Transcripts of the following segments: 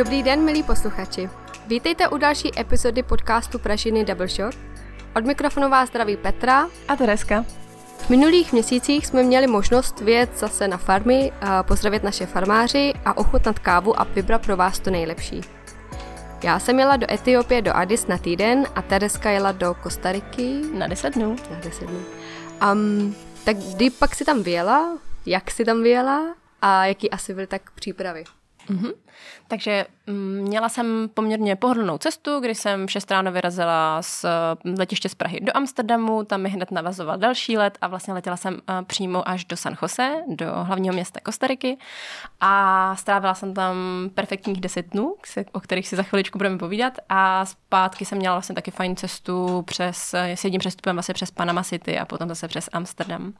Dobrý den, milí posluchači. Vítejte u další epizody podcastu Pražiny Double Shot. Od mikrofonu vás zdraví Petra a Tereska. V minulých měsících jsme měli možnost vyjet zase na farmy, pozdravit naše farmáři a ochutnat kávu a vybrat pro vás to nejlepší. Já jsem jela do Etiopie, do Addis na týden a Tereska jela do Kostariky na 10 dnů. Na 10 dnů. Um, tak kdy pak si tam vyjela, jak si tam vyjela a jaký asi byly tak přípravy? Mm-hmm. Takže mm, měla jsem poměrně pohodlnou cestu, kdy jsem v 6 ráno vyrazila z mm, letiště z Prahy do Amsterdamu, tam mi hned navazoval další let a vlastně letěla jsem uh, přímo až do San Jose, do hlavního města Kostariky a strávila jsem tam perfektních 10 dnů, o kterých si za chviličku budeme povídat a zpátky jsem měla vlastně taky fajn cestu přes, s jedním přestupem vlastně přes Panama City a potom zase přes Amsterdam.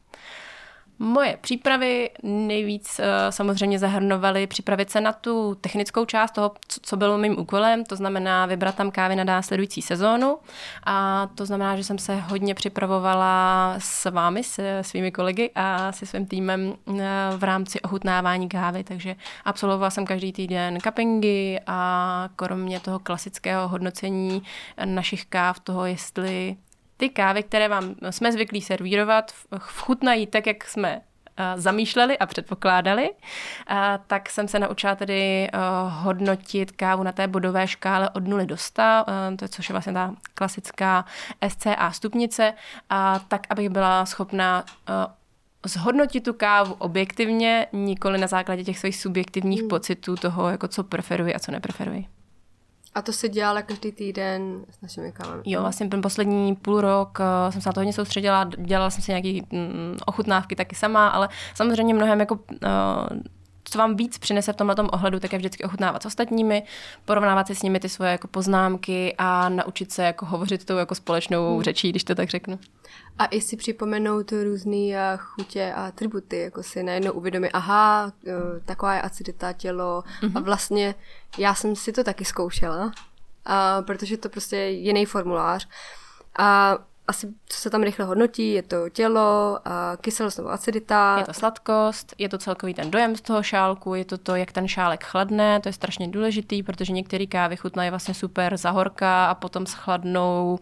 Moje přípravy nejvíc uh, samozřejmě zahrnovaly připravit se na tu technickou část toho, co bylo mým úkolem, to znamená vybrat tam kávy na následující sezónu. A to znamená, že jsem se hodně připravovala s vámi, s svými kolegy a se svým týmem uh, v rámci ochutnávání kávy, takže absolvovala jsem každý týden cuppingy a kromě toho klasického hodnocení našich káv, toho, jestli ty kávy, které vám jsme zvyklí servírovat, vchutnají tak, jak jsme zamýšleli a předpokládali, tak jsem se naučila tedy hodnotit kávu na té bodové škále od 0 do 100, to je, což je vlastně ta klasická SCA stupnice, a tak, abych byla schopná zhodnotit tu kávu objektivně, nikoli na základě těch svých subjektivních hmm. pocitů toho, jako co preferuji a co nepreferuji. A to se dělala každý týden s našimi kávami? Jo, vlastně ten poslední půl rok uh, jsem se na to hodně soustředila, dělala jsem si nějaké mm, ochutnávky taky sama, ale samozřejmě mnohem jako uh, co vám víc přinese v tomhle ohledu, tak je vždycky ochutnávat s ostatními, porovnávat si s nimi ty svoje jako poznámky a naučit se jako hovořit tou jako společnou hmm. řečí, když to tak řeknu. A i si připomenout různé eh, chutě a atributy, jako si najednou uvědomí, aha, eh, taková je acidita tělo mm-hmm. a mhm. vlastně já jsem si to taky zkoušela, a protože to prostě je jiný formulář a asi, co se tam rychle hodnotí, je to tělo, a kyselost nebo acidita. Je to sladkost, je to celkový ten dojem z toho šálku, je to to, jak ten šálek chladne, to je strašně důležitý, protože některé kávy chutnají vlastně super zahorka a potom schladnou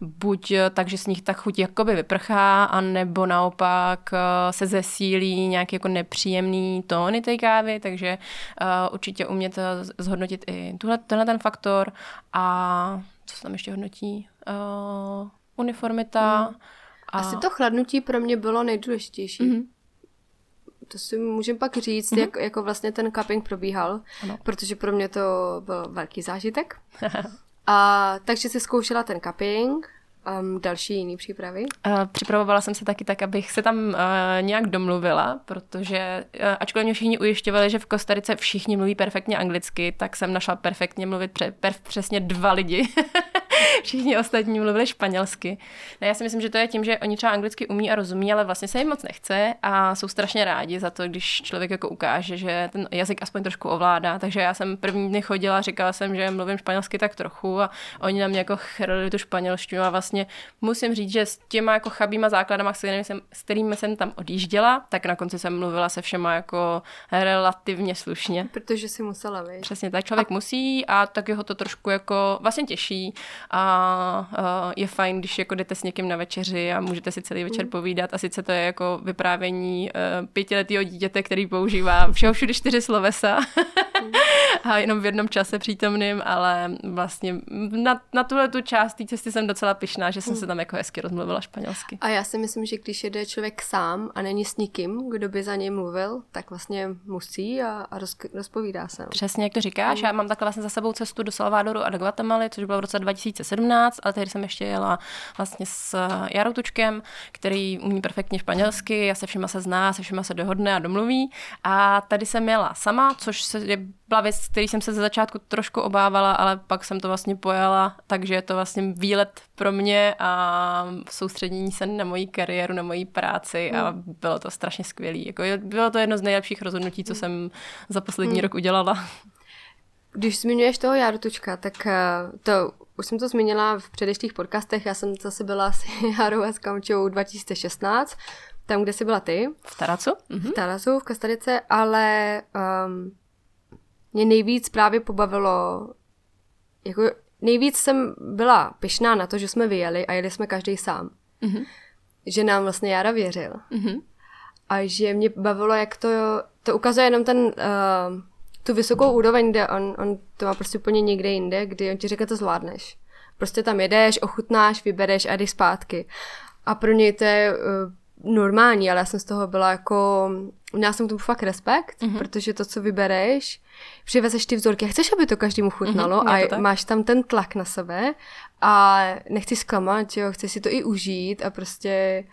buď tak, že z nich ta chuť jakoby vyprchá, anebo naopak eh, se zesílí nějaký jako nepříjemný tóny té kávy, takže uh, určitě umět eh, zhodnotit i tuhle, tenhle ten faktor a co se tam ještě hodnotí? Uniformita. Mm. A... Asi to chladnutí pro mě bylo nejdůležitější. Mm-hmm. To si můžem pak říct, mm-hmm. jak, jako vlastně ten cupping probíhal, ano. protože pro mě to byl velký zážitek. a takže si zkoušela ten cupping, um, další jiný přípravy? Uh, připravovala jsem se taky tak, abych se tam uh, nějak domluvila, protože uh, ačkoliv mě všichni ujišťovali, že v Kostarice všichni mluví perfektně anglicky, tak jsem našla perfektně mluvit pře- per- přesně dva lidi. všichni ostatní mluvili španělsky. Ne, já si myslím, že to je tím, že oni třeba anglicky umí a rozumí, ale vlastně se jim moc nechce a jsou strašně rádi za to, když člověk jako ukáže, že ten jazyk aspoň trošku ovládá. Takže já jsem první dny chodila, říkala jsem, že mluvím španělsky tak trochu a oni na mě jako chrlili tu španělštinu a vlastně musím říct, že s těma jako chabýma základama, s kterými jsem, s kterými jsem tam odjížděla, tak na konci jsem mluvila se všema jako relativně slušně. Protože si musela, víš. Přesně tak, člověk a... musí a tak ho to trošku jako vlastně těší a uh, je fajn, když jako jdete s někým na večeři a můžete si celý večer mm. povídat a sice to je jako vyprávění uh, pětiletého dítěte, který používá všeho všude čtyři slovesa mm. a jenom v jednom čase přítomným, ale vlastně na, na tuhle tu část té cesty jsem docela pyšná, že jsem mm. se tam jako hezky rozmluvila španělsky. A já si myslím, že když jede člověk sám a není s nikým, kdo by za něj mluvil, tak vlastně musí a, a roz, rozpovídá se. Přesně, jak to říkáš, já mám takhle vlastně za sebou cestu do Salvadoru a do Guatemaly, což bylo v roce 2000 2017, ale tehdy jsem ještě jela vlastně s Jarou Tučkem, který umí perfektně španělsky, já se všema se zná, se všema se dohodne a domluví. A tady jsem jela sama, což se, je byla věc, který jsem se ze začátku trošku obávala, ale pak jsem to vlastně pojala, takže je to vlastně výlet pro mě a soustředění se na moji kariéru, na moji práci a hmm. bylo to strašně skvělé. Jako, bylo to jedno z nejlepších rozhodnutí, co hmm. jsem za poslední hmm. rok udělala. Když zmiňuješ toho Jarutučka, tak eh, to už jsem to zmínila v předešlých podcastech, já jsem zase byla s Jarou a s Kamčou 2016, tam, kde jsi byla ty. V Taracu? V Taracu, v Kastarice, ale um, mě nejvíc právě pobavilo, jako nejvíc jsem byla pyšná na to, že jsme vyjeli a jeli jsme každý sám. Mm-hmm. Že nám vlastně Jara věřil. Mm-hmm. A že mě bavilo, jak to, to ukazuje jenom ten, uh, tu vysokou úroveň, kde on, on to má prostě úplně někde jinde, kdy on ti řekne, to zvládneš. Prostě tam jedeš, ochutnáš, vybereš a jdeš zpátky. A pro něj to je uh, normální, ale já jsem z toho byla jako, měla jsem k tomu fakt respekt, mm-hmm. protože to, co vybereš, přivezeš ty vzorky a chceš, aby to každému chutnalo mm-hmm, a máš tam ten tlak na sebe a nechci zklamat, jo, chci si to i užít a prostě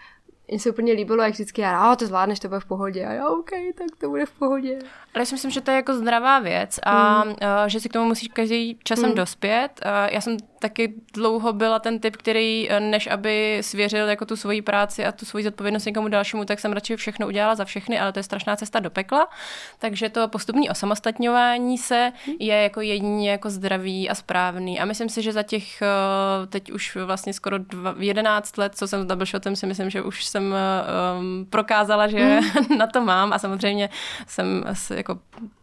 mně se úplně líbilo, jak vždycky já, to zvládneš, to bude v pohodě. A já, OK, tak to bude v pohodě. Ale já si myslím, že to je jako zdravá věc a mm. uh, že si k tomu musíš každý časem mm. dospět. Uh, já jsem taky dlouho byla ten typ, který eh, než aby svěřil jako tu svoji práci a tu svoji zodpovědnost někomu dalšímu, tak jsem radši všechno udělala za všechny, ale to je strašná cesta do pekla. Takže to postupní osamostatňování se mm. je jako jedině jako zdravý a správný. A myslím si, že za těch uh, teď už vlastně skoro dva, 11 let, co jsem s double shotem, si myslím, že už jsem um, prokázala, že mm. na to mám a samozřejmě jsem jako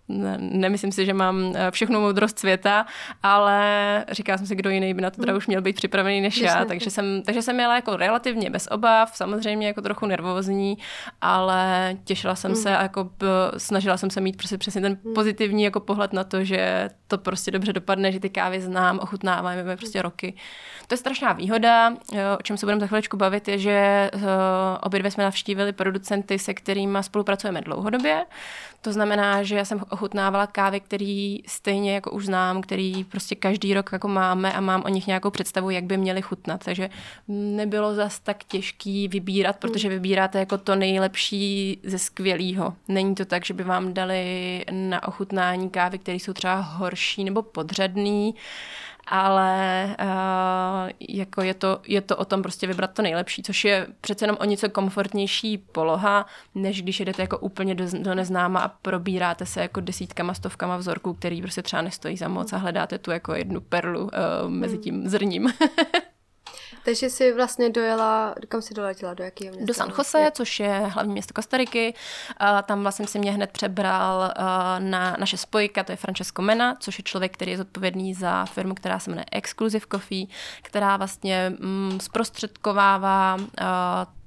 ne, nemyslím si, že mám eh, všechnu moudrost světa, ale říkala jsem si, kdo jiný by na to teda hmm. už měl být připravený než já, takže jsem, takže jsem měla jako relativně bez obav, samozřejmě jako trochu nervózní, ale těšila jsem mm. se a jako snažila jsem se mít prostě přesně ten hmm. pozitivní jako pohled na to, že to prostě dobře dopadne, že ty kávy znám, ochutnávám je prostě roky. To je strašná výhoda, o čem se budeme za chviličku bavit, je, že eh, obě dvě jsme navštívili producenty, se kterými spolupracujeme dlouhodobě. To znamená, že já jsem ochutnávala kávy, který stejně jako už znám, který prostě každý rok jako máme a mám o nich nějakou představu, jak by měly chutnat. Takže nebylo zas tak těžký vybírat, protože vybíráte jako to nejlepší ze skvělého. Není to tak, že by vám dali na ochutnání kávy, které jsou třeba horší nebo podřadný, ale uh, jako je, to, je to o tom prostě vybrat to nejlepší, což je přece jenom o něco komfortnější poloha, než když jedete jako úplně do, do neznáma a probíráte se jako desítkama, stovkama vzorků, který prostě třeba nestojí za moc a hledáte tu jako jednu perlu uh, mezi tím zrním. Takže jsi vlastně dojela, kam jsi doletěla, do jakého města? Do San Jose, což je hlavní město Kostariky. Uh, tam vlastně si mě hned přebral na naše spojka, to je Francesco Mena, což je člověk, který je zodpovědný za firmu, která se jmenuje Exclusive Coffee, která vlastně mm, zprostředkovává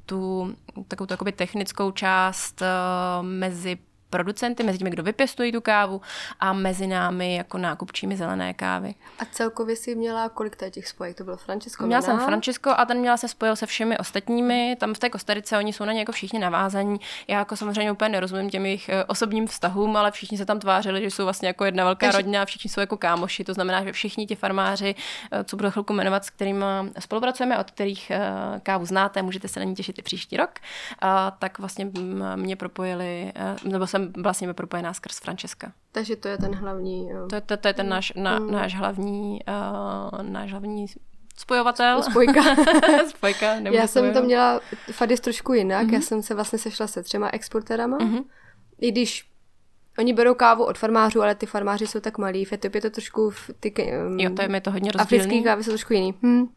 tu takovou technickou část uh, mezi producenty, mezi těmi, kdo vypěstují tu kávu a mezi námi jako nákupčími zelené kávy. A celkově si měla kolik těch spojek? To bylo Francesco? Měla jsem Francesco a ten měla se spojil se všemi ostatními. Tam v té Kostarice oni jsou na ně jako všichni navázaní. Já jako samozřejmě úplně nerozumím těm jejich eh, osobním vztahům, ale všichni se tam tvářili, že jsou vlastně jako jedna velká Takže... rodina a všichni jsou jako kámoši. To znamená, že všichni ti farmáři, eh, co budu chvilku jmenovat, s kterými spolupracujeme, od kterých eh, kávu znáte, můžete se na ní těšit i příští rok, tak vlastně mm, mě propojili, nebo jsem jsem vlastně propojená skrz Francesca. Takže to je ten hlavní... Jo. To, to, to je ten náš, na, mm. náš hlavní, uh, náš hlavní spojovatel. Spojka. Spojka. Já jsem to měla fadis trošku jinak. Mm-hmm. Já jsem se vlastně sešla se třema exporterama. Mm-hmm. I když Oni berou kávu od farmářů, ale ty farmáři jsou tak malí. V Etiopii to trošku... Ty, um, jo, to je mi to hodně rozdílný. Africký kávy jsou trošku jiný. Hm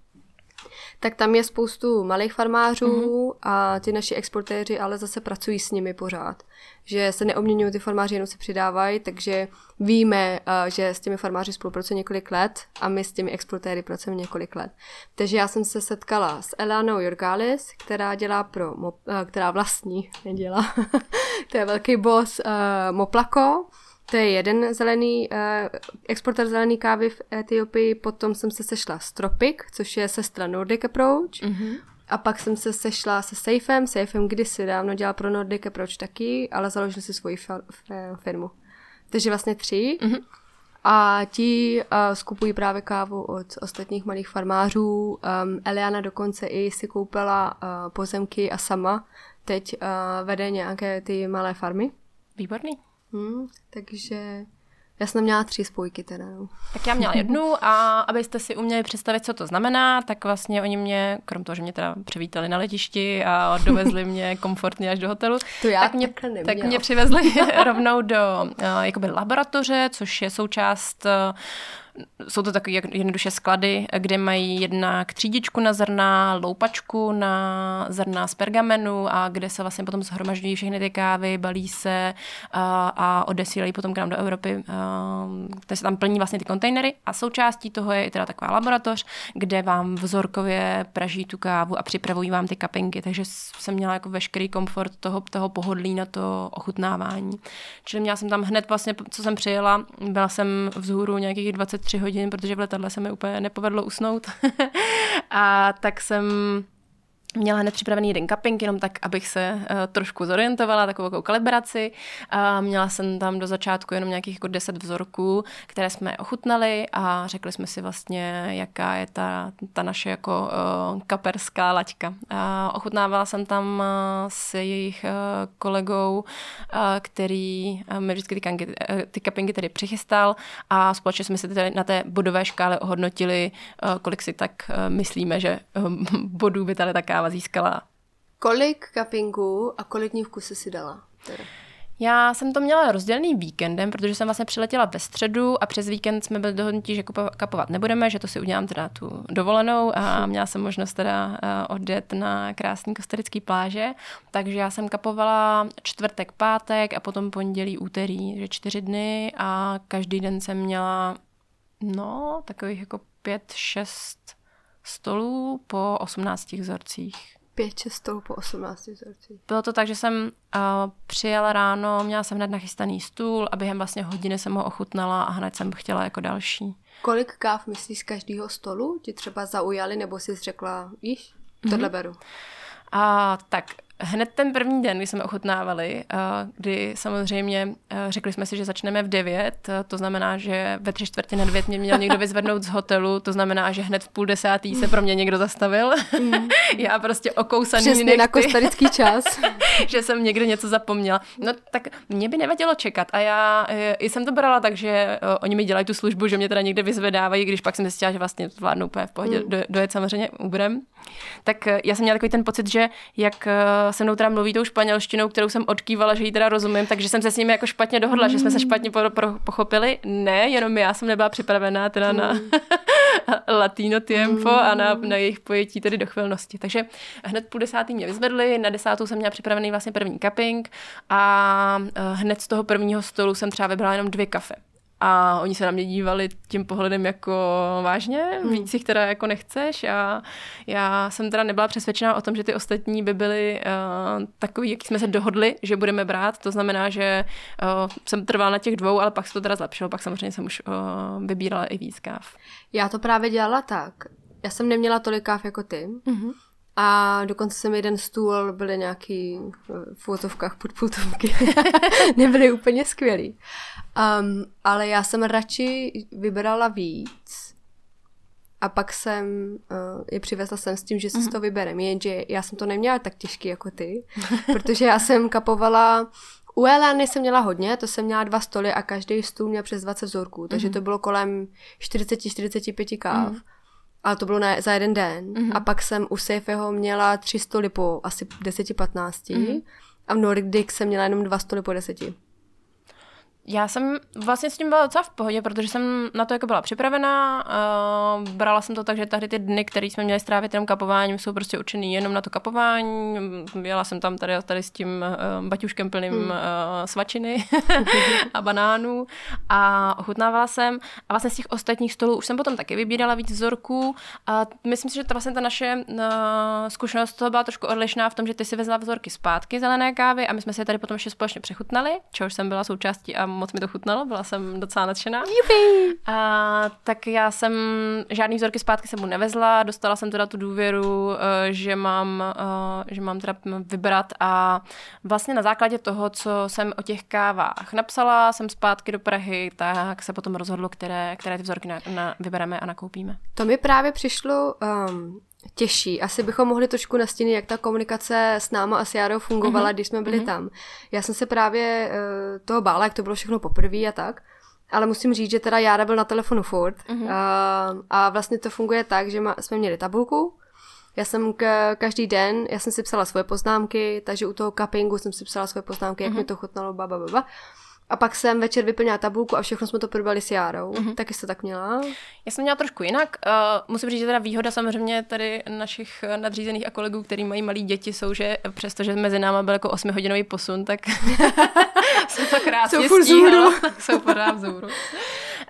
tak tam je spoustu malých farmářů mm-hmm. a ty naši exportéři ale zase pracují s nimi pořád. Že se neobměňují ty farmáři, jenom se přidávají, takže víme, eh, že s těmi farmáři spolupracujeme několik let a my s těmi exportéry pracujeme několik let. Takže já jsem se setkala s Elanou Jorgalis, která dělá pro, eh, která vlastní, nedělá, to je velký boss uh, Moplako, to je jeden zelený, uh, exporter zelený kávy v Etiopii, potom jsem se sešla s Tropic, což je sestra Nordic Approach, mm-hmm. a pak jsem se sešla se Safem, Safem kdysi dávno dělal pro Nordic Approach taky, ale založil si svoji firmu. Takže vlastně tři. Mm-hmm. A ti uh, skupují právě kávu od ostatních malých farmářů. Um, Eliana dokonce i si koupila uh, pozemky a sama teď uh, vede nějaké ty malé farmy. Výborný. Hmm, takže já jsem měla tři spojky teda. No. Tak já měla jednu a abyste si uměli představit, co to znamená, tak vlastně oni mě, krom toho, že mě teda přivítali na letišti a dovezli mě komfortně až do hotelu, to já tak, mě, tak mě přivezli rovnou do uh, jakoby laboratoře, což je součást uh, jsou to takové jednoduše sklady, kde mají jednak třídičku na zrna, loupačku na zrna z pergamenu a kde se vlastně potom zhromažďují všechny ty kávy, balí se a, a odesílají potom k nám do Evropy. kde se tam plní vlastně ty kontejnery a součástí toho je i teda taková laboratoř, kde vám vzorkově praží tu kávu a připravují vám ty kapinky, takže jsem měla jako veškerý komfort toho, toho pohodlí na to ochutnávání. Čili měla jsem tam hned vlastně, co jsem přijela, byla jsem vzhůru nějakých 23 hodin, protože v letadle se mi úplně nepovedlo usnout. a tak jsem Měla hned připravený jeden cupping, jenom tak, abych se uh, trošku zorientovala, takovou jako kalibraci. A měla jsem tam do začátku jenom nějakých jako 10 vzorků, které jsme ochutnali a řekli jsme si vlastně, jaká je ta, ta naše jako uh, kaperská laťka. A ochutnávala jsem tam uh, s jejich uh, kolegou, uh, který uh, mi vždycky ty, kanky, uh, ty cuppingy tedy přichystal a společně jsme si tedy na té bodové škále ohodnotili, uh, kolik si tak uh, myslíme, že uh, bodů by tady taká káva získala. Kolik kapingů a kolik dní vkuse si dala? Teda? Já jsem to měla rozdělený víkendem, protože jsem vlastně přiletěla ve středu a přes víkend jsme byli dohodnutí, že kapovat nebudeme, že to si udělám teda tu dovolenou a měla jsem možnost teda eh, odjet na krásný kostarický pláže. Takže já jsem kapovala čtvrtek, pátek a potom pondělí, úterý, že čtyři dny a každý den jsem měla no, takových jako pět, šest stolů po 18 vzorcích. Pět, šest stolů po 18 vzorcích. Bylo to tak, že jsem uh, přijela ráno, měla jsem hned nachystaný stůl a během vlastně hodiny jsem ho ochutnala a hned jsem chtěla jako další. Kolik káv myslíš z každého stolu ti třeba zaujali, nebo jsi řekla, víš, tohle mm-hmm. beru? A tak hned ten první den, kdy jsme ochutnávali, kdy samozřejmě řekli jsme si, že začneme v 9, to znamená, že ve tři čtvrtě na 9 mě měl někdo vyzvednout z hotelu, to znamená, že hned v půl desátý se pro mě někdo zastavil. Mm. Já prostě okousaný Přesně nechty, na kostarický čas. že jsem někde něco zapomněla. No tak mě by nevadilo čekat a já i jsem to brala tak, že oni mi dělají tu službu, že mě teda někde vyzvedávají, když pak jsem zjistila, že vlastně zvládnu úplně v pohodě mm. do, dojet samozřejmě Uberem. Tak já jsem měla takový ten pocit, že jak se mnou teda mluví tou španělštinou, kterou jsem odkývala, že ji teda rozumím, takže jsem se s nimi jako špatně dohodla, mm. že jsme se špatně po, po, pochopili. Ne, jenom já jsem nebyla připravená teda mm. na latino tempo mm. a na, na jejich pojetí tedy do chvilnosti. Takže hned půl desátý mě vyzvedli, na desátou jsem měla připravený vlastně první cupping a eh, hned z toho prvního stolu jsem třeba vybrala jenom dvě kafe. A oni se na mě dívali tím pohledem jako vážně, hmm. víc jich teda jako nechceš a já jsem teda nebyla přesvědčená o tom, že ty ostatní by byly uh, takový, jak jsme se dohodli, že budeme brát, to znamená, že uh, jsem trvala na těch dvou, ale pak se to teda zlepšilo, pak samozřejmě jsem už uh, vybírala i víc káv. Já to právě dělala tak, já jsem neměla tolik káv jako ty, mm-hmm. A dokonce jsem jeden stůl, byly nějaký v fotovkách podpultovky. Nebyly úplně skvělý. Um, ale já jsem radši vybrala víc a pak jsem uh, je přivezla sem s tím, že si mm-hmm. to vyberem. Jenže já jsem to neměla tak těžký jako ty, protože já jsem kapovala u Elány jsem měla hodně, to jsem měla dva stoly a každý stůl měl přes 20 vzorků, takže mm-hmm. to bylo kolem 40-45 káv. Mm-hmm. Ale to bylo na, za jeden den. Mm-hmm. A pak jsem u Safeho měla tři stoly po asi 10-15. Mm-hmm. A v Nordic jsem měla jenom dva stoly po deseti. Já jsem vlastně s tím byla docela v pohodě, protože jsem na to jako byla připravená. Uh, brala jsem to tak, že tady ty dny, které jsme měli strávit jenom kapováním, jsou prostě určený jenom na to kapování. Jela jsem tam tady, tady s tím uh, baťuškem plným hmm. uh, svačiny a banánů a ochutnávala jsem. A vlastně z těch ostatních stolů už jsem potom taky vybírala víc vzorků. A myslím si, že ta vlastně ta naše uh, zkušenost toho byla trošku odlišná v tom, že ty si vezla vzorky zpátky zelené kávy a my jsme si je tady potom ještě společně přechutnali, čehož jsem byla součástí a moc mi to chutnalo, byla jsem docela nadšená. A, tak já jsem žádný vzorky zpátky sebou nevezla, dostala jsem teda tu důvěru, eh, že mám, eh, že mám teda vybrat a vlastně na základě toho, co jsem o těch kávách napsala, jsem zpátky do Prahy, tak se potom rozhodlo, které, které ty vzorky na, na, vybereme a nakoupíme. To mi právě přišlo um, těžší. Asi bychom mohli trošku nastínit, jak ta komunikace s náma a s Járou fungovala, mm-hmm. když jsme byli mm-hmm. tam. Já jsem se právě uh, toho bála, jak to bylo všechno poprvé a tak. Ale musím říct, že teda Jára byl na telefonu furt. Mm-hmm. Uh, a vlastně to funguje tak, že ma, jsme měli tabulku. Já jsem k, každý den, já jsem si psala svoje poznámky, takže u toho cuppingu jsem si psala svoje poznámky, mm-hmm. jak mi mhm. to chutnalo, ba, ba, ba, ba. A pak jsem večer vyplnila tabulku a všechno jsme to probrali s Járou. Mm-hmm. Taky jsi to tak měla? Já jsem měla trošku jinak. Uh, musím říct, že teda výhoda samozřejmě tady našich nadřízených a kolegů, který mají malí děti, jsou, že přestože mezi náma byl jako 8-hodinový posun, tak se to krásně jsou stíhalo. jsou pořád vzhůru.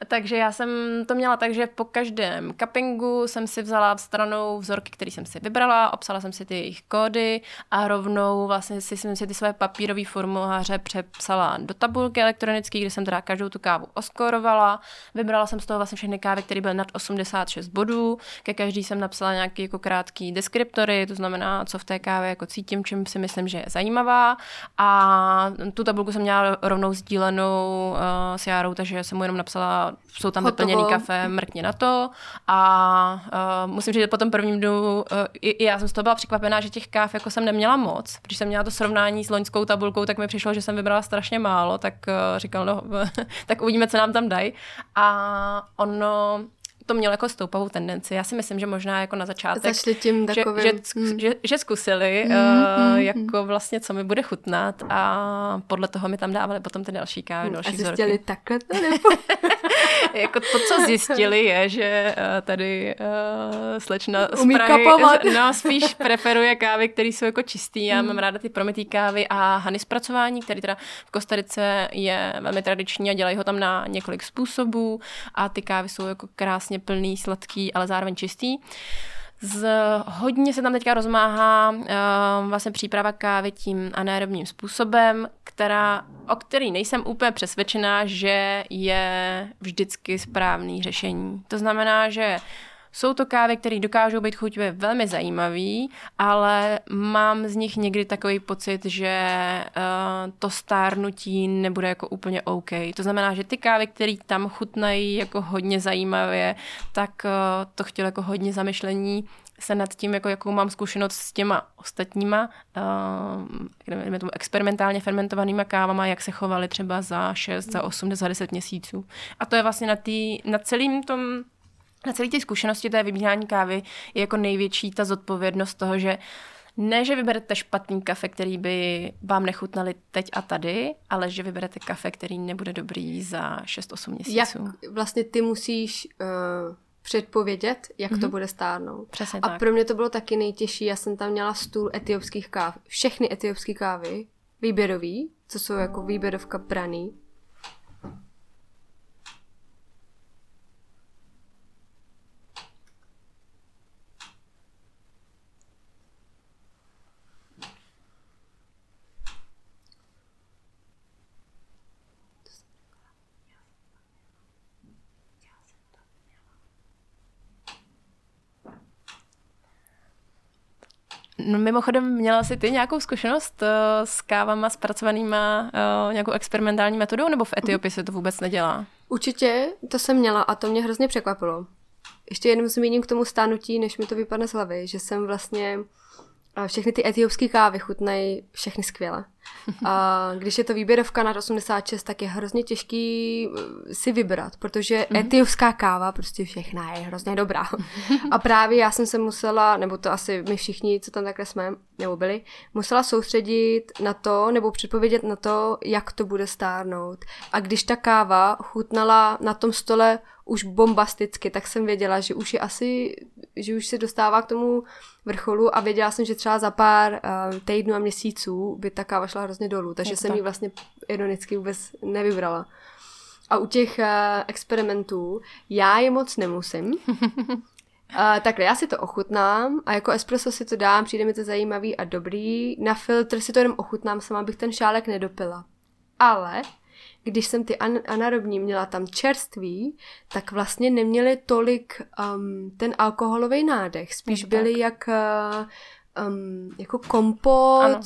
Takže já jsem to měla tak, že po každém cuppingu jsem si vzala stranou vzorky, které jsem si vybrala, obsala jsem si ty jejich kódy a rovnou vlastně si jsem si ty své papírové formuláře přepsala do tabulky elektronické, kde jsem teda každou tu kávu oskorovala. Vybrala jsem z toho vlastně všechny kávy, které byly nad 86 bodů. Ke každý jsem napsala nějaký jako krátký deskriptory, to znamená, co v té kávě jako cítím, čím si myslím, že je zajímavá. A tu tabulku jsem měla rovnou sdílenou uh, s Járou, takže jsem mu jenom napsala jsou tam Hotovo. vyplněný kafe, mrkně na to. A uh, musím říct, že po tom prvním dnu, uh, i, i já jsem z toho byla překvapená, že těch káv jako jsem neměla moc. Když jsem měla to srovnání s loňskou tabulkou, tak mi přišlo, že jsem vybrala strašně málo, tak uh, říkal, no, tak uvidíme, co nám tam dají. A ono, to mělo jako stoupavou tendenci. Já si myslím, že možná jako na začátek, Zašli tím takovým... že, že, mm. že, že zkusili, mm, uh, jako vlastně, co mi bude chutnat a podle toho mi tam dávali potom ty další kávy, mm, další a vzorky. zjistili takhle to nebo... jako to, co zjistili, je, že uh, tady uh, slečna Umí z Prahy no, spíš preferuje kávy, které jsou jako čistý. Já mm. mám ráda ty promitý kávy a hany zpracování, který teda v Kostarice je velmi tradiční a dělají ho tam na několik způsobů a ty kávy jsou jako krásně plný, sladký, ale zároveň čistý. Z, hodně se tam teďka rozmáhá uh, vlastně příprava kávy tím anaerobním způsobem, která, o který nejsem úplně přesvědčená, že je vždycky správný řešení. To znamená, že jsou to kávy, které dokážou být chuťově velmi zajímavý, ale mám z nich někdy takový pocit, že uh, to stárnutí nebude jako úplně OK. To znamená, že ty kávy, které tam chutnají jako hodně zajímavě, tak uh, to chtělo jako hodně zamyšlení se nad tím, jako jakou mám zkušenost s těma ostatníma uh, tomu experimentálně fermentovanýma kávama, jak se chovaly třeba za 6, za 8, za 10 měsíců. A to je vlastně na, tý, na celým tom na celé té zkušenosti té vybírání kávy je jako největší ta zodpovědnost toho, že ne, že vyberete špatný kafe, který by vám nechutnali teď a tady, ale že vyberete kafe, který nebude dobrý za 6-8 měsíců. Jak vlastně ty musíš uh, předpovědět, jak mm-hmm. to mhm. bude stárnout. Přesně a tak. pro mě to bylo taky nejtěžší. Já jsem tam měla stůl etiopských káv. Všechny etiopské kávy, výběrový, co jsou jako výběrovka braný, No mimochodem, měla jsi ty nějakou zkušenost uh, s kávama zpracovanýma uh, nějakou experimentální metodou, nebo v Etiopii se to vůbec nedělá? Určitě, to jsem měla a to mě hrozně překvapilo. Ještě jenom zmíním k tomu stánutí, než mi to vypadne z hlavy, že jsem vlastně a všechny ty etiopské kávy chutnají všechny skvěle. A když je to výběrovka na 86, tak je hrozně těžký eh, si vybrat, protože mm-hmm. etiopská káva, prostě všechna je hrozně dobrá. A právě já jsem se musela, nebo to asi my všichni, co tam takhle jsme, nebo byli, musela soustředit na to, nebo předpovědět na to, jak to bude stárnout. A když ta káva chutnala na tom stole už bombasticky, tak jsem věděla, že už je asi, že už se dostává k tomu vrcholu a věděla jsem, že třeba za pár uh, týdnů a měsíců by ta káva šla hrozně dolů, takže jsem ji vlastně ironicky vůbec nevybrala. A u těch uh, experimentů já je moc nemusím. Uh, takhle, já si to ochutnám a jako espresso si to dám, přijde mi to zajímavý a dobrý. Na filtr si to jenom ochutnám sama, abych ten šálek nedopila. Ale když jsem ty an- anaerobní měla tam čerství, tak vlastně neměli tolik um, ten alkoholový nádech. Spíš byly jak uh, um, jako kompot, ano.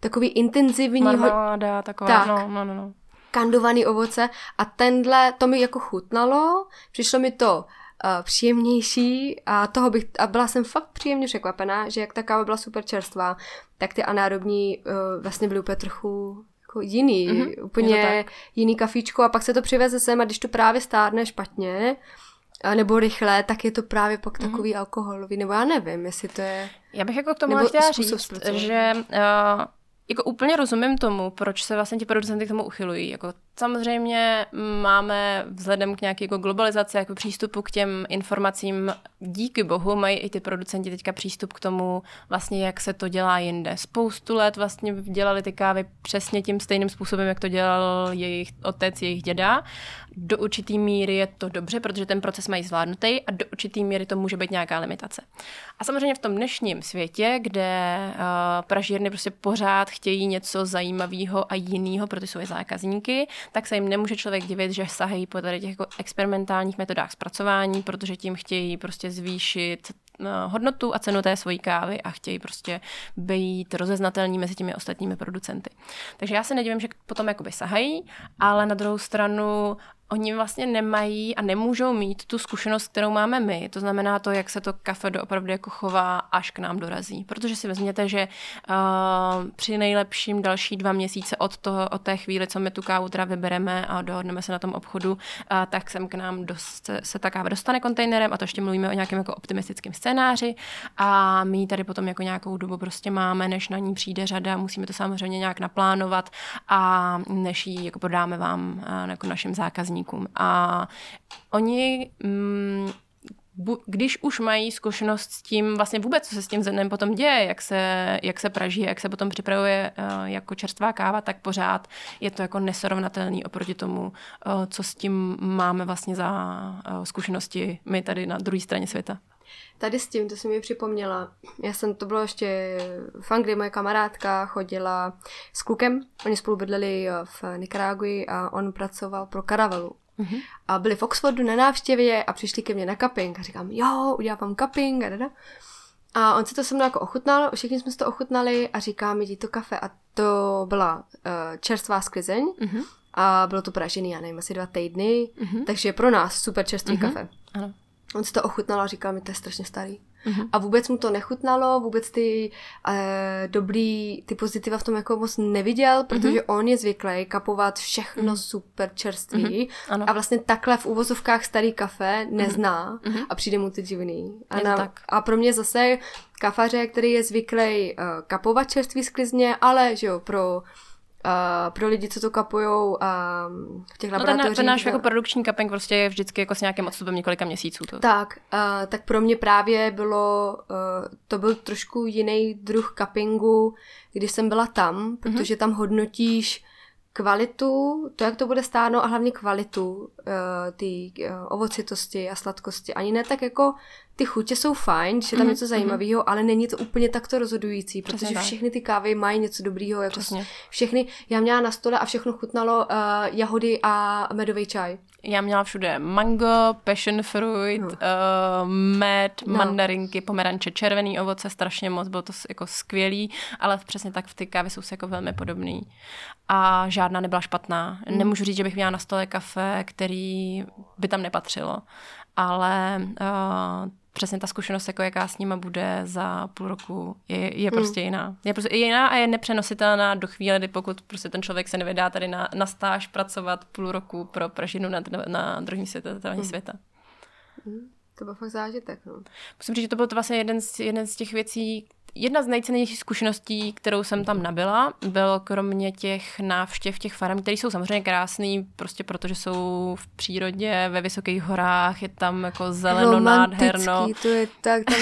takový intenzivní. Marmeláda, taková, tak, no, no, no, no. Kandovaný ovoce a tenhle, to mi jako chutnalo, přišlo mi to uh, příjemnější a toho bych, a byla jsem fakt příjemně překvapená, že jak ta káva byla super čerstvá, tak ty anaerobní uh, vlastně byly úplně trochu jako jiný, mm-hmm, úplně jiný kafíčko a pak se to přiveze sem a když to právě stárne špatně, nebo rychle, tak je to právě pak mm-hmm. takový alkoholový, nebo já nevím, jestli to je... Já bych jako k tomu chtěla říct, že uh, jako úplně rozumím tomu, proč se vlastně ti producenti k tomu uchylují. Jako Samozřejmě máme vzhledem k nějaké jako globalizaci, jako přístupu k těm informacím, díky bohu mají i ty producenti teďka přístup k tomu, vlastně jak se to dělá jinde. Spoustu let vlastně dělali ty kávy přesně tím stejným způsobem, jak to dělal jejich otec, jejich děda. Do určitý míry je to dobře, protože ten proces mají zvládnutý a do určitý míry to může být nějaká limitace. A samozřejmě v tom dnešním světě, kde uh, pražírny prostě pořád chtějí něco zajímavého a jiného pro ty svoje zákazníky, tak se jim nemůže člověk divit, že sahají po tady těch jako experimentálních metodách zpracování, protože tím chtějí prostě zvýšit eh, hodnotu a cenu té svojí kávy a chtějí prostě být rozeznatelní mezi těmi ostatními producenty. Takže já se nedivím, že potom jakoby sahají, ale na druhou stranu oni vlastně nemají a nemůžou mít tu zkušenost, kterou máme my. To znamená to, jak se to kafe doopravdy jako chová, až k nám dorazí. Protože si vezměte, že uh, při nejlepším další dva měsíce od, toho, od té chvíli, co my tu kávu teda vybereme a dohodneme se na tom obchodu, uh, tak sem k nám dost, se, ta káva dostane kontejnerem a to ještě mluvíme o nějakém jako optimistickém scénáři a my tady potom jako nějakou dobu prostě máme, než na ní přijde řada, musíme to samozřejmě nějak naplánovat a než ji jako prodáme vám uh, jako našim zákazníkům zákazníkům. A oni mm, když už mají zkušenost s tím, vlastně vůbec, co se s tím zrnem potom děje, jak se, jak se praží, jak se potom připravuje uh, jako čerstvá káva, tak pořád je to jako nesrovnatelný oproti tomu, uh, co s tím máme vlastně za uh, zkušenosti my tady na druhé straně světa. Tady s tím, to si mi připomněla, já jsem, to bylo ještě v Anglii, moje kamarádka chodila s klukem, oni spolu bydleli v Nikaragui a on pracoval pro Caravelu. Mm-hmm. A byli v Oxfordu na návštěvě a přišli ke mně na cupping a říkám, jo, udělám cupping a dada. A on si to se mnou jako ochutnal, všichni jsme si to ochutnali a říká mi, to kafe a to byla uh, čerstvá sklizeň mm-hmm. a bylo to pražený, já nevím, asi dva týdny, mm-hmm. takže pro nás super čerstvý mm-hmm. kafe. Ano. On si to ochutnal a říkal mi, to je strašně starý. Mm-hmm. A vůbec mu to nechutnalo, vůbec ty uh, dobrý, ty pozitiva v tom jako moc neviděl, protože mm-hmm. on je zvyklý kapovat všechno mm-hmm. super čerství mm-hmm. a vlastně takhle v uvozovkách starý kafe nezná mm-hmm. a přijde mu to divný. A, na, tak. a pro mě zase kafaře, který je zvyklý uh, kapovat čerství sklizně, ale že jo, pro Uh, pro lidi, co to kapujou a uh, v těch laboratořích. No ten, ten náš jako produkční cupping prostě je vždycky jako s nějakým odstupem několika měsíců. To. Tak, uh, tak pro mě právě bylo, uh, to byl trošku jiný druh cuppingu, když jsem byla tam, protože mm-hmm. tam hodnotíš kvalitu, to, jak to bude stárnout a hlavně kvalitu uh, ty uh, ovocitosti a sladkosti. Ani ne tak jako ty chutě jsou fajn, že je tam mm-hmm. něco mhm. zajímavého, ale není to úplně takto rozhodující, protože Přesně všechny ty kávy mají něco dobrýho. Jako Přesně. všechny, já měla na stole a všechno chutnalo uh, jahody a medový čaj. Já měla všude mango, passion fruit, no. uh, med, no. mandarinky, pomeranče, červený ovoce, strašně moc, bylo to jako skvělý, ale přesně tak v ty kávy jsou se jako velmi podobný. A žádná nebyla špatná. Mm. Nemůžu říct, že bych měla na stole kafe, který by tam nepatřilo, ale uh, přesně ta zkušenost, jako jaká s nima bude za půl roku, je, je hmm. prostě mm. jiná. Je prostě jiná a je nepřenositelná do chvíle, kdy pokud prostě ten člověk se nevydá tady na, na stáž pracovat půl roku pro pražinu na, na druhý světa, mm. světa. Mm. To byl fakt zážitek. No. Musím říct, že to byl to vlastně jeden z, jeden z těch věcí, Jedna z nejcennějších zkušeností, kterou jsem tam nabila, bylo kromě těch návštěv těch farem, které jsou samozřejmě krásné, prostě protože jsou v přírodě, ve vysokých horách, je tam jako zeleno, nádherno. to je tak, tam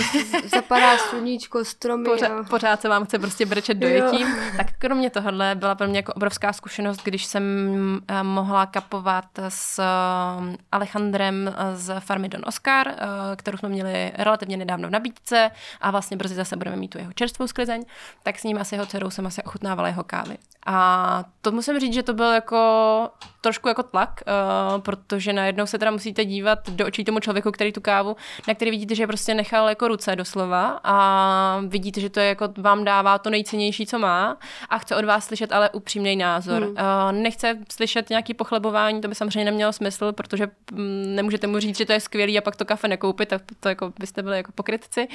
zapadá sluníčko, stromy. Pořád, no. pořád se vám chce prostě brečet dojetím. Tak kromě tohohle byla pro mě jako obrovská zkušenost, když jsem eh, mohla kapovat s eh, Alejandrem z farmy Don Oscar, eh, kterou jsme měli relativně nedávno v nabídce a vlastně brzy zase budeme mít tu jeho čerstvou sklizeň, tak s ním asi jeho dcerou jsem asi ochutnávala jeho kávy. A to musím říct, že to byl jako trošku jako tlak, uh, protože najednou se teda musíte dívat do očí tomu člověku, který tu kávu, na který vidíte, že prostě nechal jako ruce doslova a vidíte, že to je jako vám dává to nejcennější, co má a chce od vás slyšet ale upřímný názor. Hmm. Uh, nechce slyšet nějaký pochlebování, to by samozřejmě nemělo smysl, protože mm, nemůžete mu říct, že to je skvělý a pak to kafe nekoupit, tak to, to jako byste byli jako pokrytci.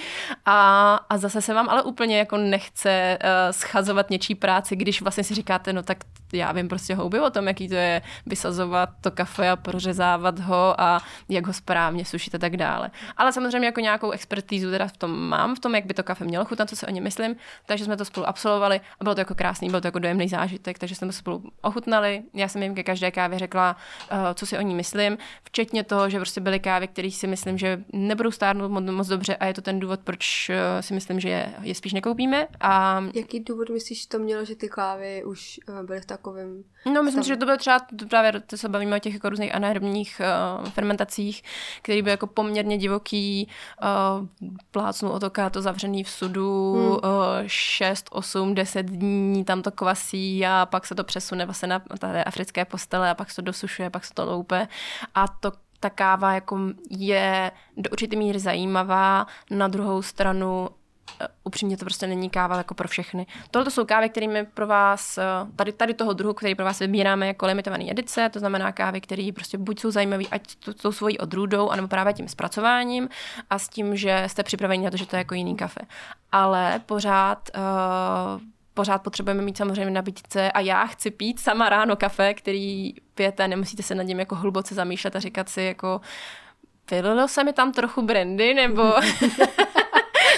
A, a zase se vám ale úplně jako nechce uh, schazovat něčí práci, když vlastně si říkáte, no tak já vím prostě houby o tom, jaký to je vysazovat to kafe a prořezávat ho a jak ho správně sušit a tak dále. Ale samozřejmě jako nějakou expertízu teda v tom mám, v tom, jak by to kafe mělo chutnat, co si o ně myslím, takže jsme to spolu absolvovali a bylo to jako krásný, byl to jako dojemný zážitek, takže jsme to spolu ochutnali. Já jsem jim ke každé kávě řekla, uh, co si o ní myslím, včetně toho, že prostě byly kávy, které si myslím, že nebudou stárnout moc, dobře a je to ten důvod, proč uh, si myslím, že je, je spíš nekoupíme. A... Jaký důvod myslíš, to mělo, že ty kávy už uh, byly v takovém No, myslím, stavu? že to bylo třeba, to právě to se bavíme o těch jako různých anaerobních uh, fermentacích, který byl jako poměrně divoký, uh, plácnu otoká to zavřený v sudu, hmm. uh, 6, 8, 10 dní tam to kvasí a pak se to přesune vlastně na tady africké postele a pak se to dosušuje, pak se to loupe a to ta káva jako je do určité míry zajímavá, na druhou stranu upřímně to prostě není káva jako pro všechny. Tohle jsou kávy, kterými pro vás, eh, tady, tady toho druhu, který pro vás vybíráme jako limitovaný edice, to znamená kávy, které prostě buď jsou zajímavé, ať tou svojí odrůdou, anebo právě tím zpracováním a s tím, že jste připraveni na to, že to je jako jiný kafe. Ale pořád uh, pořád potřebujeme mít samozřejmě nabídce a já chci pít sama ráno kafe, který pijete, nemusíte se nad ním jako hluboce zamýšlet a říkat si jako vylilo se mi tam trochu brandy, nebo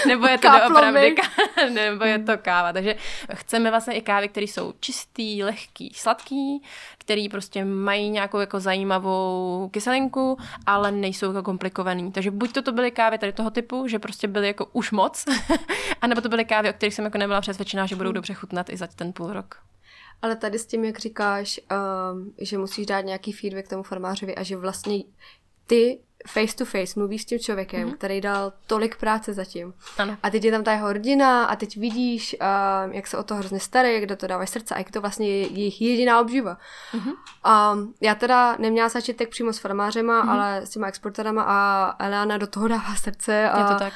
nebo je to opravdu nebo je to káva. Takže chceme vlastně i kávy, které jsou čistý, lehký, sladký, který prostě mají nějakou jako zajímavou kyselinku, ale nejsou jako komplikovaný. Takže buď to, to byly kávy tady toho typu, že prostě byly jako už moc, anebo to byly kávy, o kterých jsem jako nebyla přesvědčená, že budou hmm. dobře chutnat i za ten půl rok. Ale tady s tím, jak říkáš, um, že musíš dát nějaký feedback tomu farmářovi a že vlastně ty face to face mluvíš s tím člověkem, mm-hmm. který dal tolik práce zatím. Ano. A teď je tam ta jeho rodina a teď vidíš, uh, jak se o to hrozně staré, jak do to dávají srdce a jak to vlastně je jejich jediná obživa. Mm-hmm. Um, já teda neměla začítek přímo s farmářema, mm-hmm. ale s těma exporterama a Eliana do toho dává srdce. A, je to tak.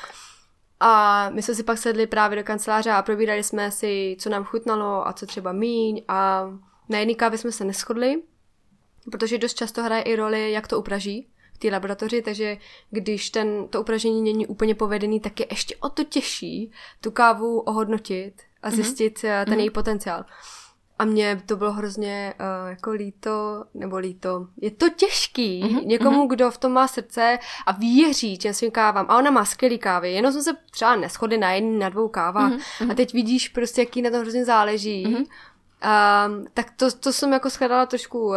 A my jsme si pak sedli právě do kanceláře a probírali jsme si, co nám chutnalo a co třeba míň a na jedné kávě jsme se neschodli, protože dost často hraje i roli, jak to upraží té laboratoři, takže když ten, to upražení není úplně povedený, tak je ještě o to těžší tu kávu ohodnotit a mhm. zjistit mm-hmm. ten mm-hmm. její potenciál. A mně to bylo hrozně uh, jako líto, nebo líto. Je to těžký mm-hmm. někomu, kdo v tom má srdce a věří těm svým kávám. A ona má skvělý kávy, jenom jsme se třeba neschodli na jedný, na dvou kávách. Mm-hmm. A teď vidíš prostě, jaký na to hrozně záleží. Mm-hmm. Um, tak to, to jsem jako shledala trošku uh,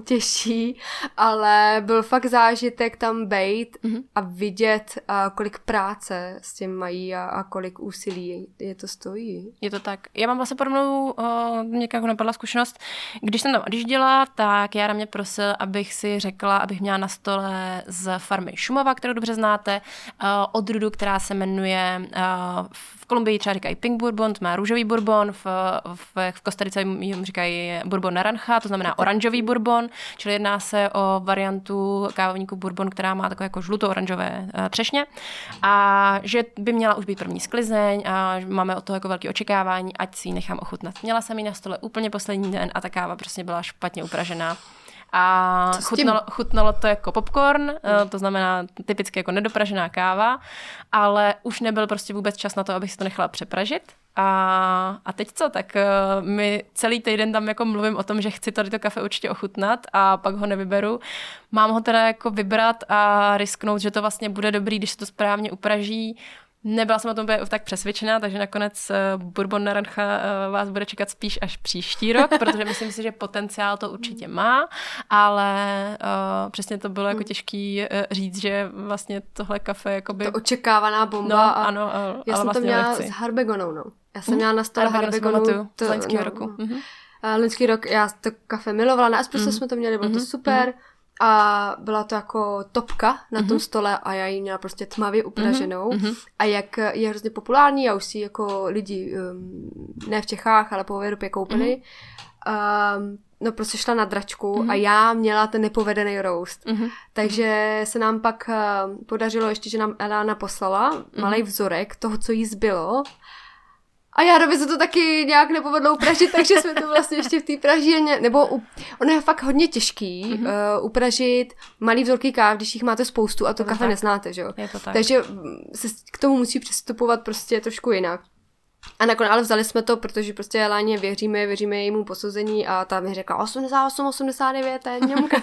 těžší, ale byl fakt zážitek tam být mm-hmm. a vidět, uh, kolik práce s tím mají a, a kolik úsilí je to stojí. Je to tak. Já mám vlastně podobnou, uh, mě jako napadla zkušenost, když jsem tam odjížděla, tak Jara mě prosil, abych si řekla, abych měla na stole z farmy Šumova, kterou dobře znáte, uh, odrůdu, která se jmenuje uh, v Kolumbii třeba říkají Pink Bourbon, má růžový bourbon, v, v, v Kostarice jim říkají bourbon naranja, to znamená oranžový bourbon, čili jedná se o variantu kávovníku bourbon, která má takové jako žluto-oranžové uh, třešně a že by měla už být první sklizeň a máme od toho jako velké očekávání, ať si ji nechám ochutnat. Měla jsem ji na stole úplně poslední den a ta káva prostě byla špatně upražená a chutnalo, chutnalo to jako popcorn, mm. to znamená typicky jako nedopražená káva, ale už nebyl prostě vůbec čas na to, abych si to nechala přepražit. A, a teď co, tak uh, my celý týden tam jako mluvím o tom, že chci tady to kafe určitě ochutnat a pak ho nevyberu. Mám ho teda jako vybrat a risknout, že to vlastně bude dobrý, když se to správně upraží. Nebyla jsem o tom tak přesvědčená, takže nakonec uh, Bourbon Naranja uh, vás bude čekat spíš až příští rok, protože myslím si, že potenciál to určitě má, ale uh, přesně to bylo jako hmm. těžký říct, že vlastně tohle kafe jakoby... To očekávaná bomba. No, a ano, uh, já ale jsem vlastně to měla nechci. s Harbegonou, no. Já jsem mm. měla na stole Harbegonu, Harbegonu. To, z loňského no, roku. Mm-hmm. Uh, loňský rok já to kafe milovala, na espresso mm. jsme to měli, bylo mm-hmm. to super. Mm-hmm. A byla to jako topka na mm-hmm. tom stole a já ji měla prostě tmavě upraženou. Mm-hmm. A jak je hrozně populární, já už si jako lidi, um, ne v Čechách, ale po Evropě koupili, mm-hmm. um, no prostě šla na dračku mm-hmm. a já měla ten nepovedený roast. Mm-hmm. Takže se nám pak uh, podařilo ještě, že nám Elana poslala mm-hmm. malý vzorek toho, co jí zbylo A Jarovi se to taky nějak nepovedlo upražit, takže jsme to vlastně ještě v té pražírně, nebo u, ono je fakt hodně těžký mm-hmm. uh, upražit malý vzorky káv, když jich máte spoustu a to, to kafe tak. neznáte, že jo? Je to tak. Takže se k tomu musí přistupovat prostě trošku jinak. A nakonec ale vzali jsme to, protože prostě Láně věříme, věříme jejímu posouzení a ta mi řekla 88, 89, to je němka.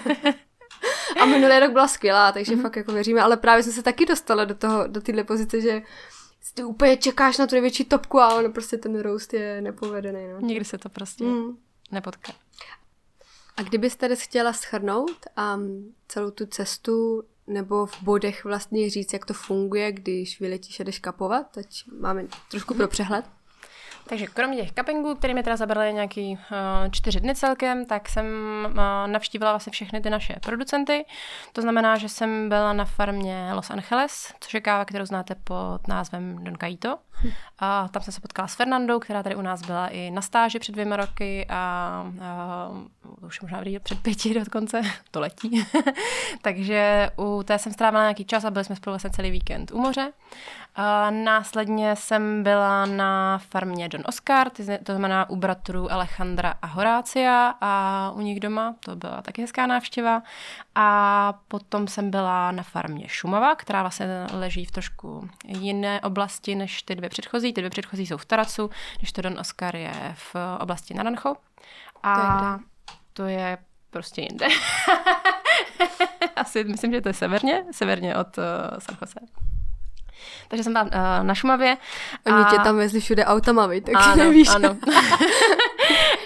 a minulý rok byla skvělá, takže mm-hmm. fakt jako věříme, ale právě jsme se taky dostala do toho, do téhle pozice, že ty úplně čekáš na tu největší topku a on prostě ten roast je nepovedený. No. Nikdy se to prostě mm. nepotká. A kdybyste dnes chtěla schrnout um, celou tu cestu nebo v bodech vlastně říct, jak to funguje, když vyletíš a jdeš kapovat, teď máme trošku pro přehled. Takže kromě těch cuppingů, které mi teda zabraly nějaký uh, čtyři dny celkem, tak jsem uh, navštívila vlastně všechny ty naše producenty. To znamená, že jsem byla na farmě Los Angeles, což je káva, kterou znáte pod názvem Don Caito. A tam jsem se potkala s Fernandou, která tady u nás byla i na stáži před dvěma roky a, a už možná před pěti dokonce, to letí. Takže u té jsem strávila nějaký čas a byli jsme spolu vlastně celý víkend u moře. A následně jsem byla na farmě Don Oscar, to znamená u bratrů Alejandra a Horácia a u nich doma, to byla taky hezká návštěva. A potom jsem byla na farmě Šumava, která vlastně leží v trošku jiné oblasti než ty dvě předchozí. Ty dvě předchozí jsou v Taracu, když to Don Oscar je v oblasti Naranjo. A to je, to je prostě jinde. Asi myslím, že to je severně, severně od uh, San Jose. Takže jsem byla uh, na Šumavě. Oni a... tě tam vezli všude autama, vy, tak ano, nevíš. Ano.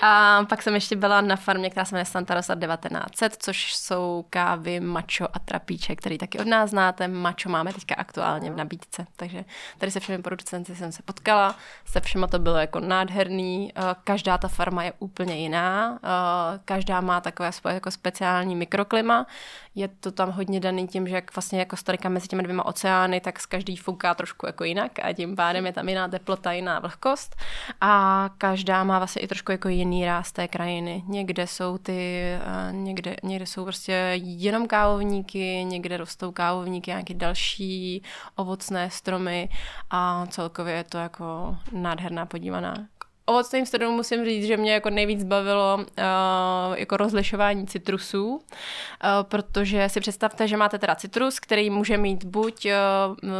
a pak jsem ještě byla na farmě, která se jmenuje Santa Rosa 1900, což jsou kávy mačo a trapíče, který taky od nás znáte. Mačo máme teďka aktuálně v nabídce, takže tady se všemi producenty jsem se potkala, se všema to bylo jako nádherný. Eh, každá ta farma je úplně jiná, eh, každá má takové svoje jako speciální mikroklima. Je to tam hodně daný tím, že jak vlastně jako starika mezi těmi dvěma oceány, tak z každý fouká trošku jako jinak a tím pádem je tam jiná teplota, jiná vlhkost a každá má vlastně i trošku jako jiný ráz té krajiny. Někde jsou ty, eh, někde, někde jsou prostě jenom kávovníky, někde rostou kávovníky, nějaké další ovocné stromy a celkově je to jako nádherná podívaná ovocným stromu musím říct, že mě jako nejvíc bavilo uh, jako rozlišování citrusů, uh, protože si představte, že máte teda citrus, který může mít buď uh,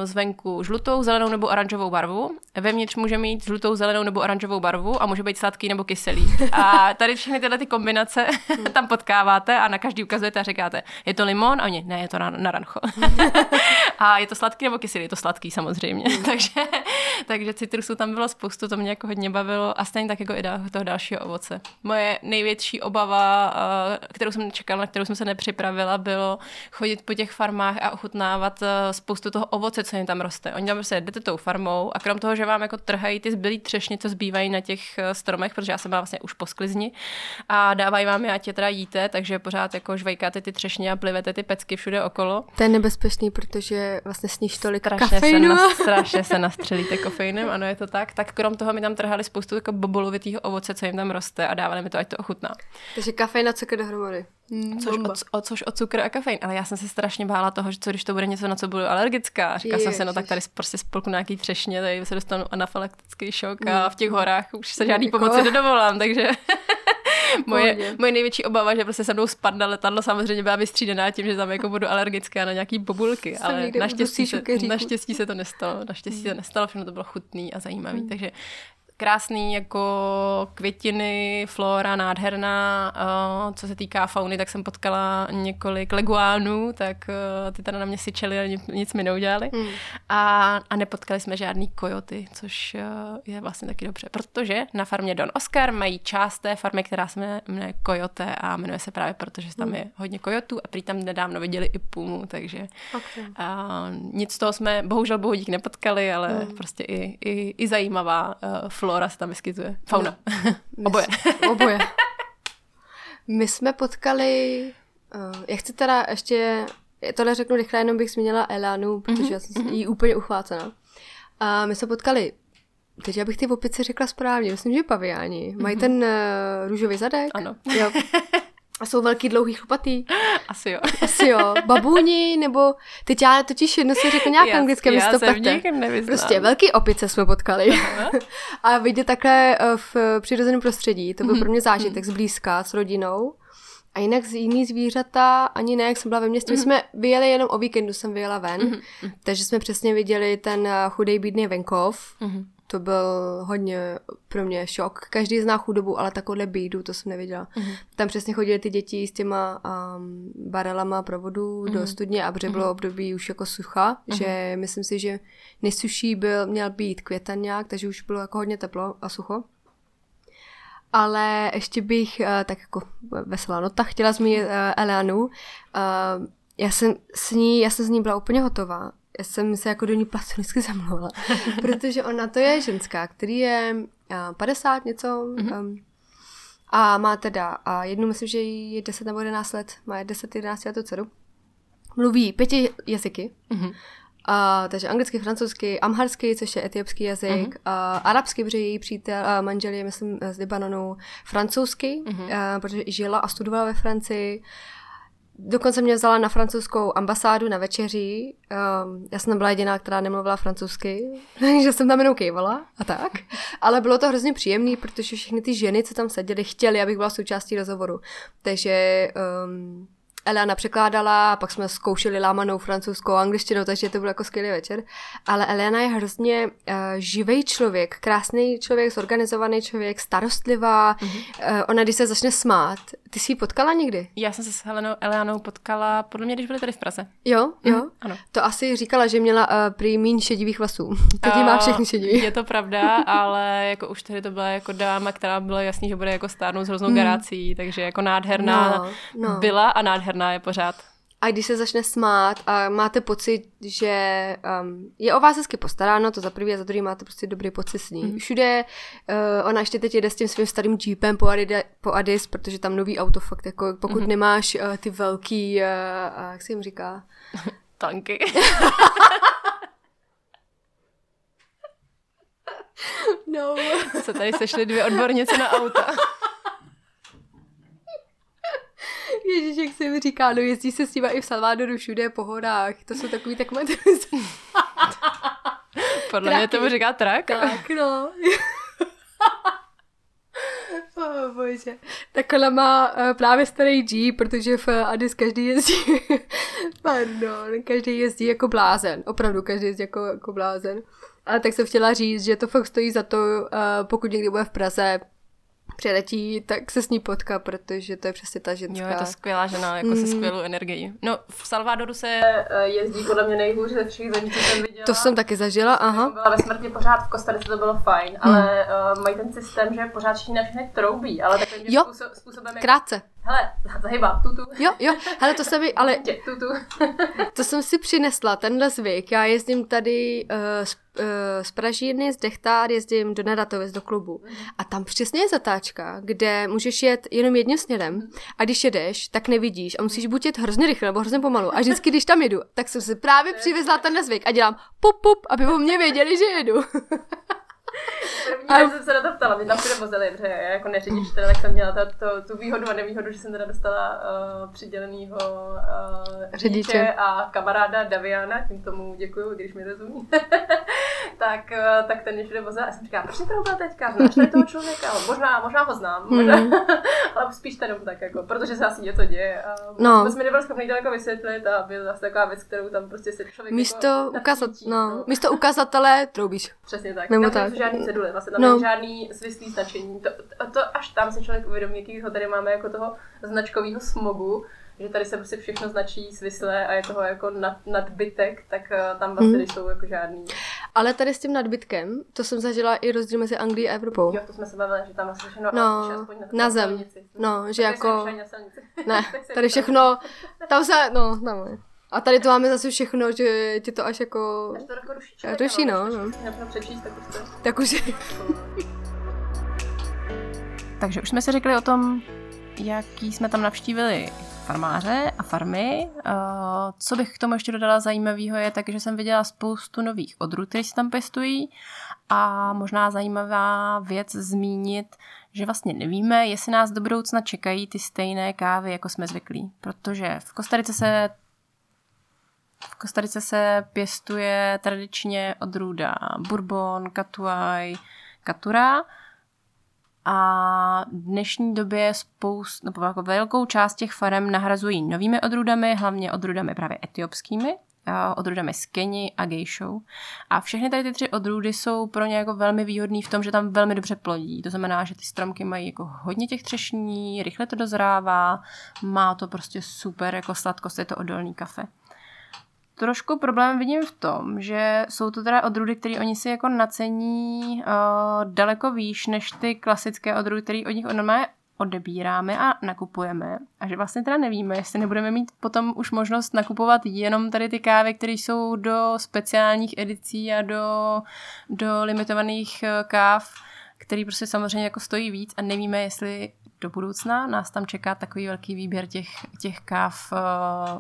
zvenku žlutou, zelenou nebo oranžovou barvu, vevnitř může mít žlutou, zelenou nebo oranžovou barvu a může být sladký nebo kyselý. A tady všechny tyhle ty kombinace tam potkáváte a na každý ukazujete a říkáte, je to limon? A oni, ne, je to narancho. a je to sladký nebo kyselý? Je to sladký samozřejmě. takže, takže citrusů tam bylo spoustu, to mě jako hodně bavilo a stejně tak jako i toho dalšího ovoce. Moje největší obava, eh, kterou jsem nečekala, na kterou jsem se nepřipravila, bylo chodit po těch farmách a ochutnávat eh, spoustu toho ovoce, co jim tam roste. Oni tam prostě jdete tou farmou a krom toho, že vám jako trhají ty zbylý třešně, co zbývají na těch eh, stromech, protože já jsem byla vlastně už po sklizni a dávají vám je, ať je teda jíte, takže pořád jako žvejkáte ty třešně a plivete ty pecky všude okolo. To je nebezpečný, protože vlastně sníš tolik strašně kafeinu. Se na, strašně se nastřelíte kofeinem, ano, je to tak. Tak krom toho mi tam trhali spoustu jako bobolovitého ovoce, co jim tam roste a dávali mi to, ať to ochutná. Takže kafein a cukr dohromady. Mm, což, o, o, což o cukr a kafein, ale já jsem se strašně bála toho, že co když to bude něco, na co budu alergická. Říkala jsem si, no tak tady prostě spolku nějaký třešně, tady se dostanu anafylaktický šok a v těch horách už se žádný pomoci nedovolám, takže moje, moje největší obava, že prostě se mnou spadne letadlo, samozřejmě byla vystřídená tím, že tam jako budu alergická na nějaký bobulky, ale naštěstí se, naštěstí se to nestalo. Naštěstí se nestalo, všechno to bylo chutný a zajímavý, hmm. takže krásný jako květiny, flora nádherná. Uh, co se týká fauny, tak jsem potkala několik leguánů, tak uh, ty teda na mě syčeli a nic, mi neudělali. Mm. A, a nepotkali jsme žádný kojoty, což uh, je vlastně taky dobře, protože na farmě Don Oscar mají část té farmy, která se jmenuje Kojote a jmenuje se právě proto, že tam mm. je hodně kojotů a prý tam nedávno viděli i pumu, takže okay. uh, nic z toho jsme bohužel bohudík nepotkali, ale mm. prostě i, i, i zajímavá uh, flora se tam vyskytuje. Fauna. No, oboje. oboje. My jsme potkali, uh, já chci teda ještě, tohle řeknu rychle, jenom bych zmínila Elánu, protože mm-hmm. já jsem jí úplně uchvácená. A my jsme potkali Teď já bych ty opice řekla správně, myslím, že paviáni. Mají mm-hmm. ten uh, růžový zadek. Ano. Jo. A jsou velký, dlouhý, chlupatý. Asi jo. Asi jo. Babuni, nebo teď já totiž jedno si řekl nějak Já- anglické, si já se v. Prostě velký opice jsme potkali. a vidět takhle eh, v přirozeném prostředí, to byl pro mě zážitek zblízka s rodinou. A jinak z jiný zvířata, ani ne, jak jsem byla ve městě. My jsme vyjeli jenom o víkendu, jsem vyjela ven, takže jsme přesně viděli ten eh, chudej bídný venkov. Mhm. To byl hodně pro mě šok. Každý zná chudobu, ale takovouhle bídu, to jsem neviděla. Tam přesně chodili ty děti s těma um, barelama provodu do studně a protože bylo období už jako sucha, že myslím si, že nejsuší byl, měl být květen nějak, takže už bylo jako hodně teplo a sucho. Ale ještě bych uh, tak jako veselá nota chtěla zmínit uh, Eleanu. Uh, já jsem s ní, já jsem z ní byla úplně hotová. Já jsem se jako do ní platonicky zamlouvala, protože ona to je ženská, který je uh, 50 něco mm-hmm. um, a má teda a jednu, myslím, že jí je 10 nebo 11 let, má 10, 11 letou dceru. Mluví pěti jazyky, Mhm. a, takže anglicky, francouzsky, amharský, což je etiopský jazyk, Mhm. a, arabsky, protože její přítel, a manžel je, myslím, z Libanonu, francouzsky, Mhm. a, protože žila a studovala ve Francii. Dokonce mě vzala na francouzskou ambasádu na večeři. Um, já jsem byla jediná, která nemluvila francouzsky, takže jsem tam jenom kejvala a tak. Ale bylo to hrozně příjemné, protože všechny ty ženy, co tam seděly, chtěly, abych byla součástí rozhovoru. Takže um, Eliana překládala, pak jsme zkoušeli lámanou francouzskou angličtinu, takže to byl jako skvělý večer. Ale Eliana je hrozně uh, živý člověk, krásný člověk, zorganizovaný člověk, starostlivá. Mm-hmm. Uh, ona, když se začne smát, ty jsi ji potkala někdy? Já jsem se s Helenou Elianou potkala, podle mě, když byli tady v Praze. Jo, jo. Mhm, ano. To asi říkala, že měla uh, prý míň šedivých vlasů. Teď jí má všechny šedivý. Je to pravda, ale jako už tady to byla jako dáma, která byla jasný, že bude jako stárnout s hroznou mm. garací, takže jako nádherná No, no. byla a nádherná je pořád. A když se začne smát a máte pocit, že um, je o vás hezky postaráno, to za prvý a za druhý máte prostě dobrý pocit s ní. Mm. Všude, uh, ona ještě teď jede s tím svým starým jeepem po, Adide, po Addis, protože tam nový auto fakt, jako pokud mm. nemáš uh, ty velký, uh, uh, jak se jim říká, Tanky. no. se tady sešly dvě odbornice na auta. Ježíš, jak se jim říká, no jezdí se s nima i v Salvadoru všude po horách, to jsou takový tak Podle mě Traky. tomu říká trak. Tak, no. Oh, bože. Tak ona má uh, právě starý Jeep, protože v Addis každý jezdí, pardon, každý jezdí jako blázen. Opravdu každý jezdí jako, jako blázen. A tak jsem chtěla říct, že to fakt stojí za to, uh, pokud někdy bude v Praze, přiletí, tak se s ní potká, protože to je přesně ta ženská. Jo, je to skvělá žena, jako Mm. se skvělou energií. No, v Salvadoru se eh, jezdí podle mě nejhůř ze všech zemí, co jsem viděla. To jsem taky zažila, aha. Byla ve smrti pořád v Kostarice, to bylo fajn, ale uh, mají ten systém, že pořád všichni na všechny troubí, ale takovým Jo. způsob, způsobem, jak... Krátce. Hele, zahybá, tutu, Jo, jo, hele, to se mi, ale tutu. To jsem si přinesla, tenhle zvyk. Já jezdím tady uh, z, uh, z Pražírny, z Dechtár, jezdím do Neratovic, do klubu. A tam přesně je zatáčka, kde můžeš jet jenom jedním směrem a když jedeš, tak nevidíš a musíš buď jet hrozně rychle nebo hrozně pomalu. A vždycky, když tam jedu, tak jsem si právě přivezla tenhle zvyk a dělám pup, pup, aby o mě věděli, že jedu. První A- jsem se na to ptala, mě tam všude vozili, protože já jako neřidič, teda, tak jsem měla to, to, tu výhodu a nevýhodu, že jsem teda dostala uh, přidělenýho uh, Řidiče. a kamaráda Daviana, tím tomu děkuju, když mi rozumí. tak, uh, tak ten mě všude vozil a jsem říkala, proč to udělal teďka, znáš tady toho člověka, ale možná, možná ho znám, možná, ale spíš ten tak jako, protože se asi něco děje. A No. no. jsme nebyli schopni to jako vysvětlit a byla zase taková věc, kterou tam prostě si člověk Místo, jako ukazat, nacítí, no, místo ukazatele troubíš. Přesně tak. Nebo tak. Žádný cedule, vlastně tam No. není žádný svislý značení. To, to, to, až tam se člověk uvědomí, jakýho tady máme jako toho značkového smogu, že tady se prostě všechno značí svislé a je toho jako nad, nadbytek, tak uh, tam vlastně hmm. nejsou jako žádný. Ale tady s tím nadbytkem, to jsem zažila i rozdíl mezi Anglií a Evropou. Jo, to jsme se bavili, že tam vlastně všechno No, aspoň na, na zem. silnici. No, že Tak jako- jsem na silnici. Ne, tady všechno, tam se, no, tam je. A tady to máme zase všechno, že ti to až jako, Až to jako ruší no, no. přečíst, tak prostě... tak už Takže už jsme si řekli o tom, jaký jsme tam navštívili farmáře a farmy. Co bych k tomu ještě dodala zajímavého je tak, že jsem viděla spoustu nových odrůd, které se tam pěstují a možná zajímavá věc zmínit, že vlastně nevíme, jestli nás do budoucna čekají ty stejné kávy, jako jsme zvyklí. Protože v Kostarice se v Kostarice se pěstuje tradičně odrůda Bourbon, Catuai, Catura a v dnešní době spoust, nebo jako velkou část těch farem nahrazují novými odrůdami, hlavně odrůdami právě etiopskými, odrůdami z Keni a Gejšou. A všechny tady ty tři odrůdy jsou pro ně jako velmi výhodný v tom, že tam velmi dobře plodí. To znamená, že ty stromky mají jako hodně těch třešní, rychle to dozrává, má to prostě super jako sladkost, je to odolný kafe. Trošku problém vidím v tom, že jsou to teda odrůdy, které oni si jako nacení uh, daleko výš než ty klasické odrůdy, které od nich normálně odebíráme a nakupujeme. A že vlastně teda nevíme, jestli nebudeme mít potom už možnost nakupovat jenom tady ty kávy, které jsou do speciálních edicí a do, do limitovaných eh, káv, který prostě samozřejmě jako stojí víc a nevíme, jestli do budoucna. Nás tam čeká takový velký výběr těch, těch káv, eh,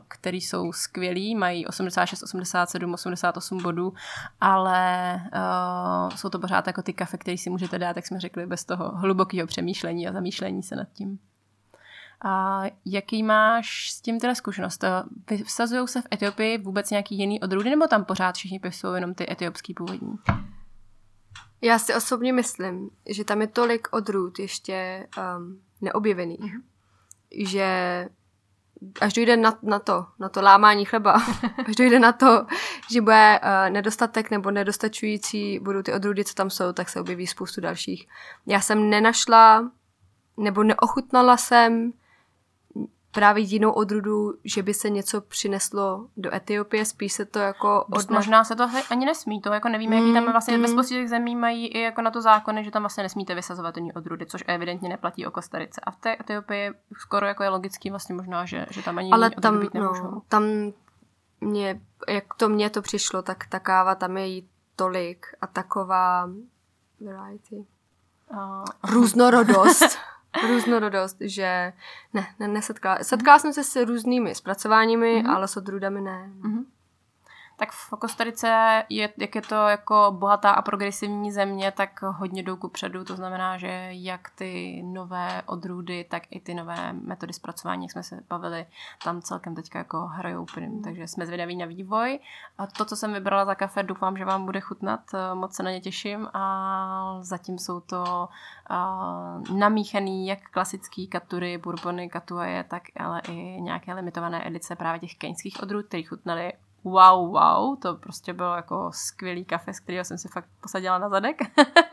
který jsou skvělý, mají 86, 87, 88 bodů, ale uh, jsou to pořád jako ty kafe, které si můžete dát, jak jsme řekli, bez toho hlubokého přemýšlení a zamýšlení se nad tím. A jaký máš s tím teda zkušenost? Vysazují se v Etiopii vůbec nějaký jiný odrůdy, nebo tam pořád všichni pěstují jenom ty etiopský původní? Já si osobně myslím, že tam je tolik odrůd ještě um, neobjevených, mm-hmm. že až dojde na, na to, na to lámání chleba, až dojde na to, že bude uh, nedostatek nebo nedostačující, budou ty odrůdy, co tam jsou, tak se objeví spoustu dalších. Já jsem nenašla nebo neochutnala jsem právě jinou odrůdu, že by se něco přineslo do Etiopie, spíš se to jako... Od... Možná se to ani nesmí, to jako nevíme, mm, jaký tam vlastně mm. těch zemí mají i jako na to zákony, že tam vlastně nesmíte vysazovat ani odrůdy, což evidentně neplatí o Kostarice. A v té Etiopii skoro jako je logický vlastně možná, že, že tam ani Ale tam, být no, tam mě, jak to mně to přišlo, tak ta káva tam je jí tolik a taková variety. Uh. Různorodost. různorodost, že ne, ne nesetkala. Setkala jsem se s různými zpracováními, mm-hmm. ale s odrůdami ne. Mm-hmm tak v Kostarice, je, jak je to jako bohatá a progresivní země, tak hodně jdou ku předu, to znamená, že jak ty nové odrůdy, tak i ty nové metody zpracování, jak jsme se bavili, tam celkem teďka jako hrajou prim, takže jsme zvědaví na vývoj. A to, co jsem vybrala za kafe, doufám, že vám bude chutnat, moc se na ně těším. A zatím jsou to uh, namíchaný jak klasický katury, bourbony, katuaje, tak ale i nějaké limitované edice právě těch keňských odrůd, které chutnaly wow, wow, to prostě bylo jako skvělý kafe, z kterého jsem si fakt posadila na zadek,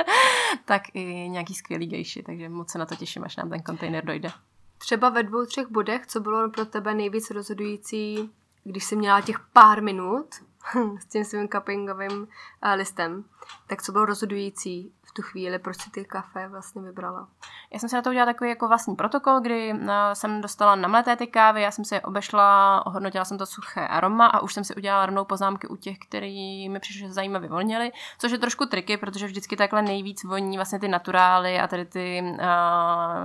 tak i nějaký skvělý gejši, takže moc se na to těším, až nám ten kontejner dojde. Třeba ve dvou, třech bodech, co bylo pro tebe nejvíc rozhodující, když jsi měla těch pár minut s tím svým cuppingovým uh, listem, tak co bylo rozhodující v tu chvíli, proč si ty kafe vlastně vybrala? Já jsem si na to udělala takový jako vlastní protokol, kdy uh, jsem dostala namleté ty kávy, já jsem si je obešla, ohodnotila jsem to suché aroma a už jsem si udělala rovnou poznámky u těch, který mi přišlo, zajímavě vonily, což je trošku triky, protože vždycky takhle nejvíc voní vlastně ty naturály a tady ty uh,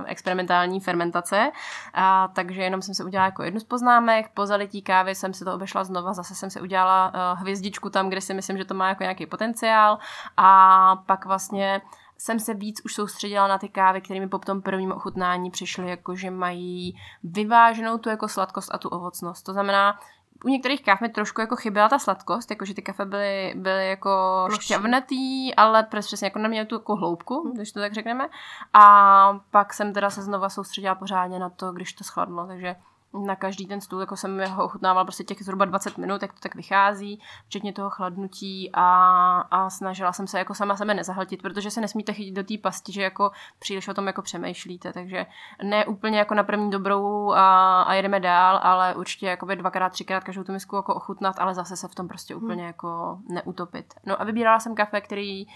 experimentální fermentace. A, takže jenom jsem si udělala jako jednu z poznámek, po zalití kávy jsem si to obešla znova, zase jsem si udělala uh, hvězdičku tam, kde si myslím, že to má jako nějaký potenciál a pak vlastně jsem se víc už soustředila na ty kávy, které mi po tom prvním ochutnání přišly, jako že mají vyváženou tu jako sladkost a tu ovocnost. To znamená, u některých káv mi trošku jako chyběla ta sladkost, jakože ty kafe byly, byly jako šťavnatý, ale přesně jako neměly tu jako hloubku, hmm. když to tak řekneme. A pak jsem teda se znova soustředila pořádně na to, když to schladlo, takže na každý ten stůl, jako jsem ho ochutnávala prostě těch zhruba 20 minut, jak to tak vychází, včetně toho chladnutí a, a snažila jsem se jako sama sebe nezahltit, protože se nesmíte chytit do té pasti, že jako příliš o tom jako přemýšlíte, takže ne úplně jako na první dobrou a, a jedeme dál, ale určitě jako dvakrát, třikrát každou tu misku jako ochutnat, ale zase se v tom prostě úplně hmm. jako neutopit. No a vybírala jsem kafe, který uh,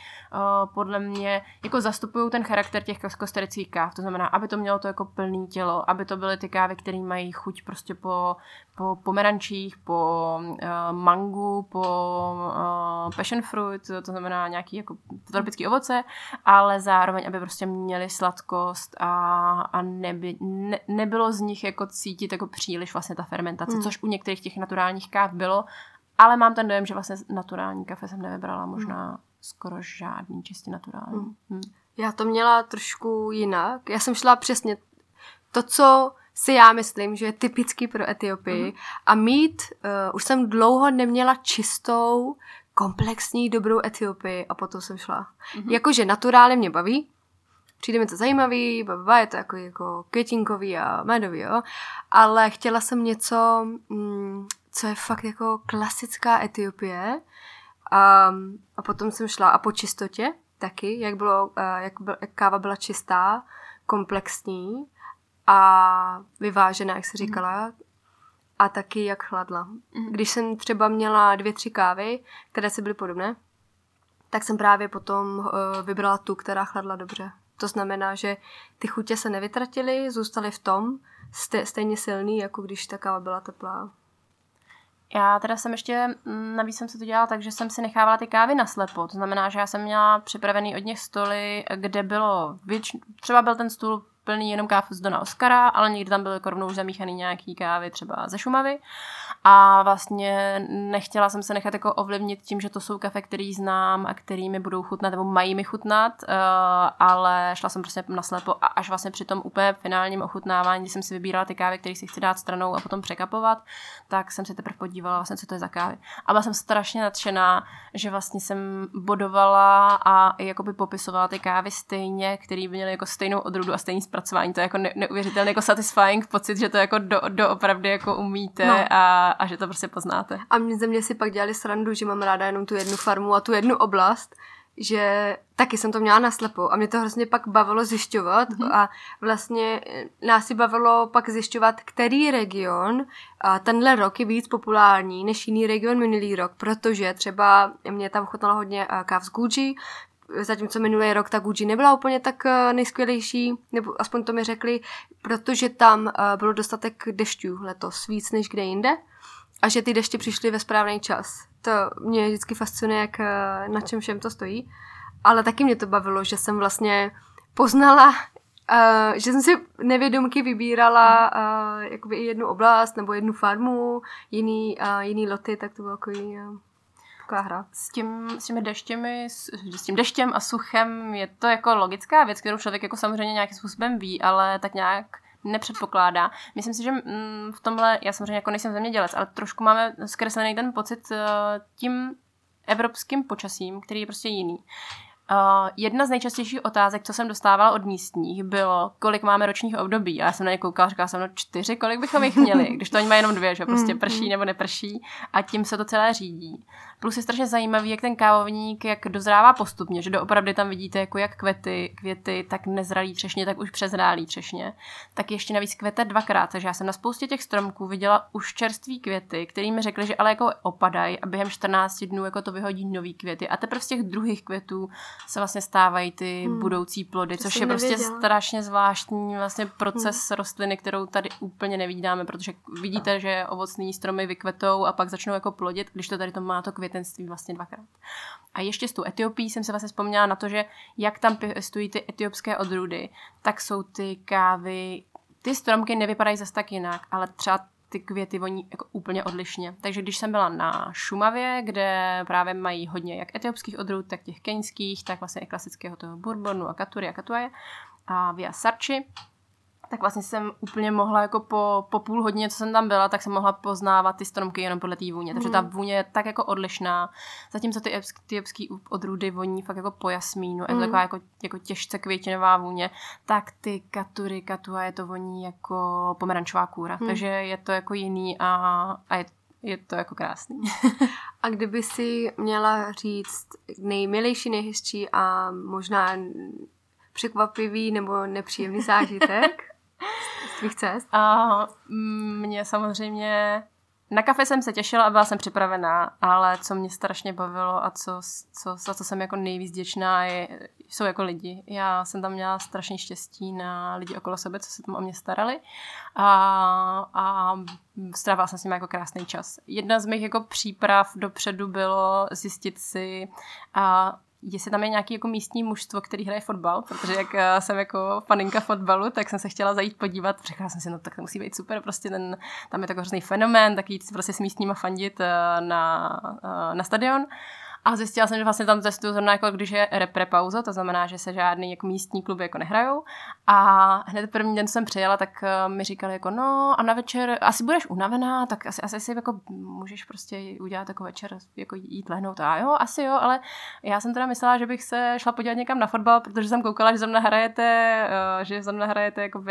podle mě jako zastupují ten charakter těch kostarických káv, to znamená, aby to mělo to jako plný tělo, aby to byly ty kávy, které mají chuť chuť prostě po, po pomerančích, po uh, mangu, po uh, passion fruit, to, znamená nějaký jako tropický ovoce, ale zároveň, aby prostě měli sladkost a, a neby, ne, nebylo z nich jako cítit jako příliš vlastně ta fermentace, mm. což u některých těch naturálních káv bylo, ale mám ten dojem, že vlastně naturální kafe jsem nevybrala možná mm. skoro žádný čistě naturální. Mm. Mm. Já to měla trošku jinak. Já jsem šla přesně to, co si já myslím, že je typický pro Etiopii. Mm. A mít, uh, už jsem dlouho neměla čistou, komplexní, dobrou Etiopii a potom jsem šla. Mm. Jakože naturálně mě baví, přijde mi to zajímavý, baba, je to jako, jako květinkový a medový, jo. Ale chtěla jsem něco, mm, co je fakt jako klasická Etiopie. A, a potom jsem šla a po čistotě taky, jak, bylo, eh, jak, byl, jak káva byla čistá, komplexní a vyvážená, jak se mhm. říkala, mm. a taky jak chladla. Mm. Když jsem třeba měla dvě, tři kávy, které si byly podobné, tak jsem právě potom uh, vybrala tu, která chladla dobře. To znamená, že ty chutě se nevytratily, zůstaly v tom, stejně silný, jako když ta káva byla teplá. Já teda jsem ještě, mm, navíc jsem se to dělala tak, že jsem si nechávala ty kávy na slepo. To znamená, že já jsem měla připravený od nich stoly, kde bylo, věč, třeba byl ten stůl plný jenom káv z Dona Oscara, ale někdy tam byly jako rovnou zamíchaný nějaký kávy třeba ze Šumavy. A vlastně nechtěla jsem se nechat jako ovlivnit tím, že to jsou kafe, který znám a který mi budou chutnat nebo mají mi chutnat, uh, ale šla jsem prostě naslepo a až vlastně při tom úplně finálním ochutnávání, kdy jsem si vybírala ty kávy, které si chci dát stranou a potom překapovat, tak jsem se teprve podívala vlastně, co to je za kávy. A byla jsem strašně nadšená, že vlastně jsem bodovala a jakoby popisovala ty kávy stejně, které měly jako stejnou odrůdu a stejný zpracování. To je jako ne- neuvěřitelně jako satisfying pocit, že to jako do, doopravdy jako umíte no. a, a že to prostě poznáte. A mě ze mě si pak dělali srandu, že mám ráda jenom tu jednu farmu a tu jednu oblast, že taky jsem to měla naslepo a mě to hrozně pak bavilo zjišťovat mm-hmm. a vlastně nás si bavilo pak zjišťovat, který region a tenhle rok je víc populární než jiný region minulý rok, protože třeba mě tam chutnalo hodně káv z Gucci, zatímco minulý rok ta Gucci nebyla úplně tak eh, nejskvělejší, nebo aspoň to mi řekli, protože tam eh, bylo dostatek dešťů letos, víc než kde jinde a že ty deště přišly ve správný čas. To mě vždycky fascinuje, jak eh, na čem všem to stojí. Ale taky mě to bavilo, že jsem vlastně poznala, uh, že jsem si nevědomky vybírala uh, jakoby i jednu oblast nebo jednu farmu, jiný, uh, jiný loty, tak to bylo takový uh, taková hra. S, tím, s těmi deštěmi, s, s tím deštěm a suchem je to jako logická věc, kterou člověk jako samozřejmě nějakým způsobem ví, ale tak nějak nepředpokládá. Myslím si, že mm, v tomhle, já samozřejmě jako nejsem zemědělec, ale trošku máme zkreslený ten pocit uh, tím evropským počasím, který je prostě jiný. Uh, jedna z nejčastějších otázek, co jsem dostávala od místních, bylo, kolik máme ročních období. A já jsem na ně koukala, říkala jsem, no čtyři, kolik bychom jich měli, když to oni mají jenom dvě, že prostě mm, prší mm. nebo neprší a tím se to celé řídí. Plus je strašně zajímavý, jak ten kávovník, jak dozrává postupně, že doopravdy tam vidíte jako jak květy, květy, tak nezralý třešně, tak už přezrálý třešně. Tak ještě navíc kvete dvakrát, takže já jsem na spoustě těch stromků viděla už čerství květy, který mi řekli, že ale jako opadají a během 14 dnů jako to vyhodí nový květy. A teprve z těch druhých květů se vlastně stávají ty hmm. budoucí plody, to což je prostě nevěděla. strašně zvláštní vlastně proces hmm. rostliny, kterou tady úplně nevidíme, protože vidíte, že ovocný stromy vykvetou a pak začnou jako plodit, když to tady to má to květenství vlastně dvakrát. A ještě s tou Etiopií jsem se vlastně vzpomněla na to, že jak tam pěstují ty etiopské odrůdy, tak jsou ty kávy, ty stromky nevypadají zase tak jinak, ale třeba ty květy voní jako úplně odlišně. Takže když jsem byla na Šumavě, kde právě mají hodně jak etiopských odrůd, tak těch keňských, tak vlastně i klasického toho bourbonu a katury a katuaje a via sarči, tak vlastně jsem úplně mohla jako po, po půl hodině, co jsem tam byla, tak jsem mohla poznávat ty stromky jenom podle té vůně. Takže ta hmm. vůně je tak jako odlišná. Zatímco ty etiopský odrůdy voní fakt jako po jasmínu, mm. je to hmm. taková jako, jako těžce květinová vůně, tak ty katury, katua je to voní jako pomerančová kůra. Mm. Takže je to jako jiný a, a je je to jako krásný. a kdyby si měla říct nejmilejší, nejhezčí a možná překvapivý nebo nepříjemný zážitek, z tvých cest? A mě samozřejmě na kafe jsem se těšila a byla jsem připravená, ale co mě strašně bavilo a co, co, za co jsem jako nejvíc děčná, je, jsou jako lidi. Já jsem tam měla strašně štěstí na lidi okolo sebe, co se tam o mě starali a, a strávila jsem s nimi jako krásný čas. Jedna z mých jako příprav dopředu bylo zjistit si, a jestli tam je nějaký jako místní mužstvo, který hraje fotbal, protože jak eh, jsem jako faninka fotbalu, tak jsem se chtěla zajít podívat, řekla jsem si, no tak to musí být super, prostě ten, tam je takový hrozný fenomén, taky prostě s místníma fandit eh, na, eh, na stadion. A zjistila jsem, že vlastně tam testuju zrovna jako když je repre pauza, to znamená, že se žádný jako místní kluby jako nehrajou. A hned první den, jsem přijela, tak uh, mi říkali jako no a na večer asi budeš unavená, tak asi, asi si jako můžeš prostě udělat jako večer, jako jít lehnout. A jo, asi jo, ale já jsem teda myslela, že bych se šla podívat někam na fotbal, protože jsem koukala, že zrovna hrajete, uh, že zrovna hrajete jako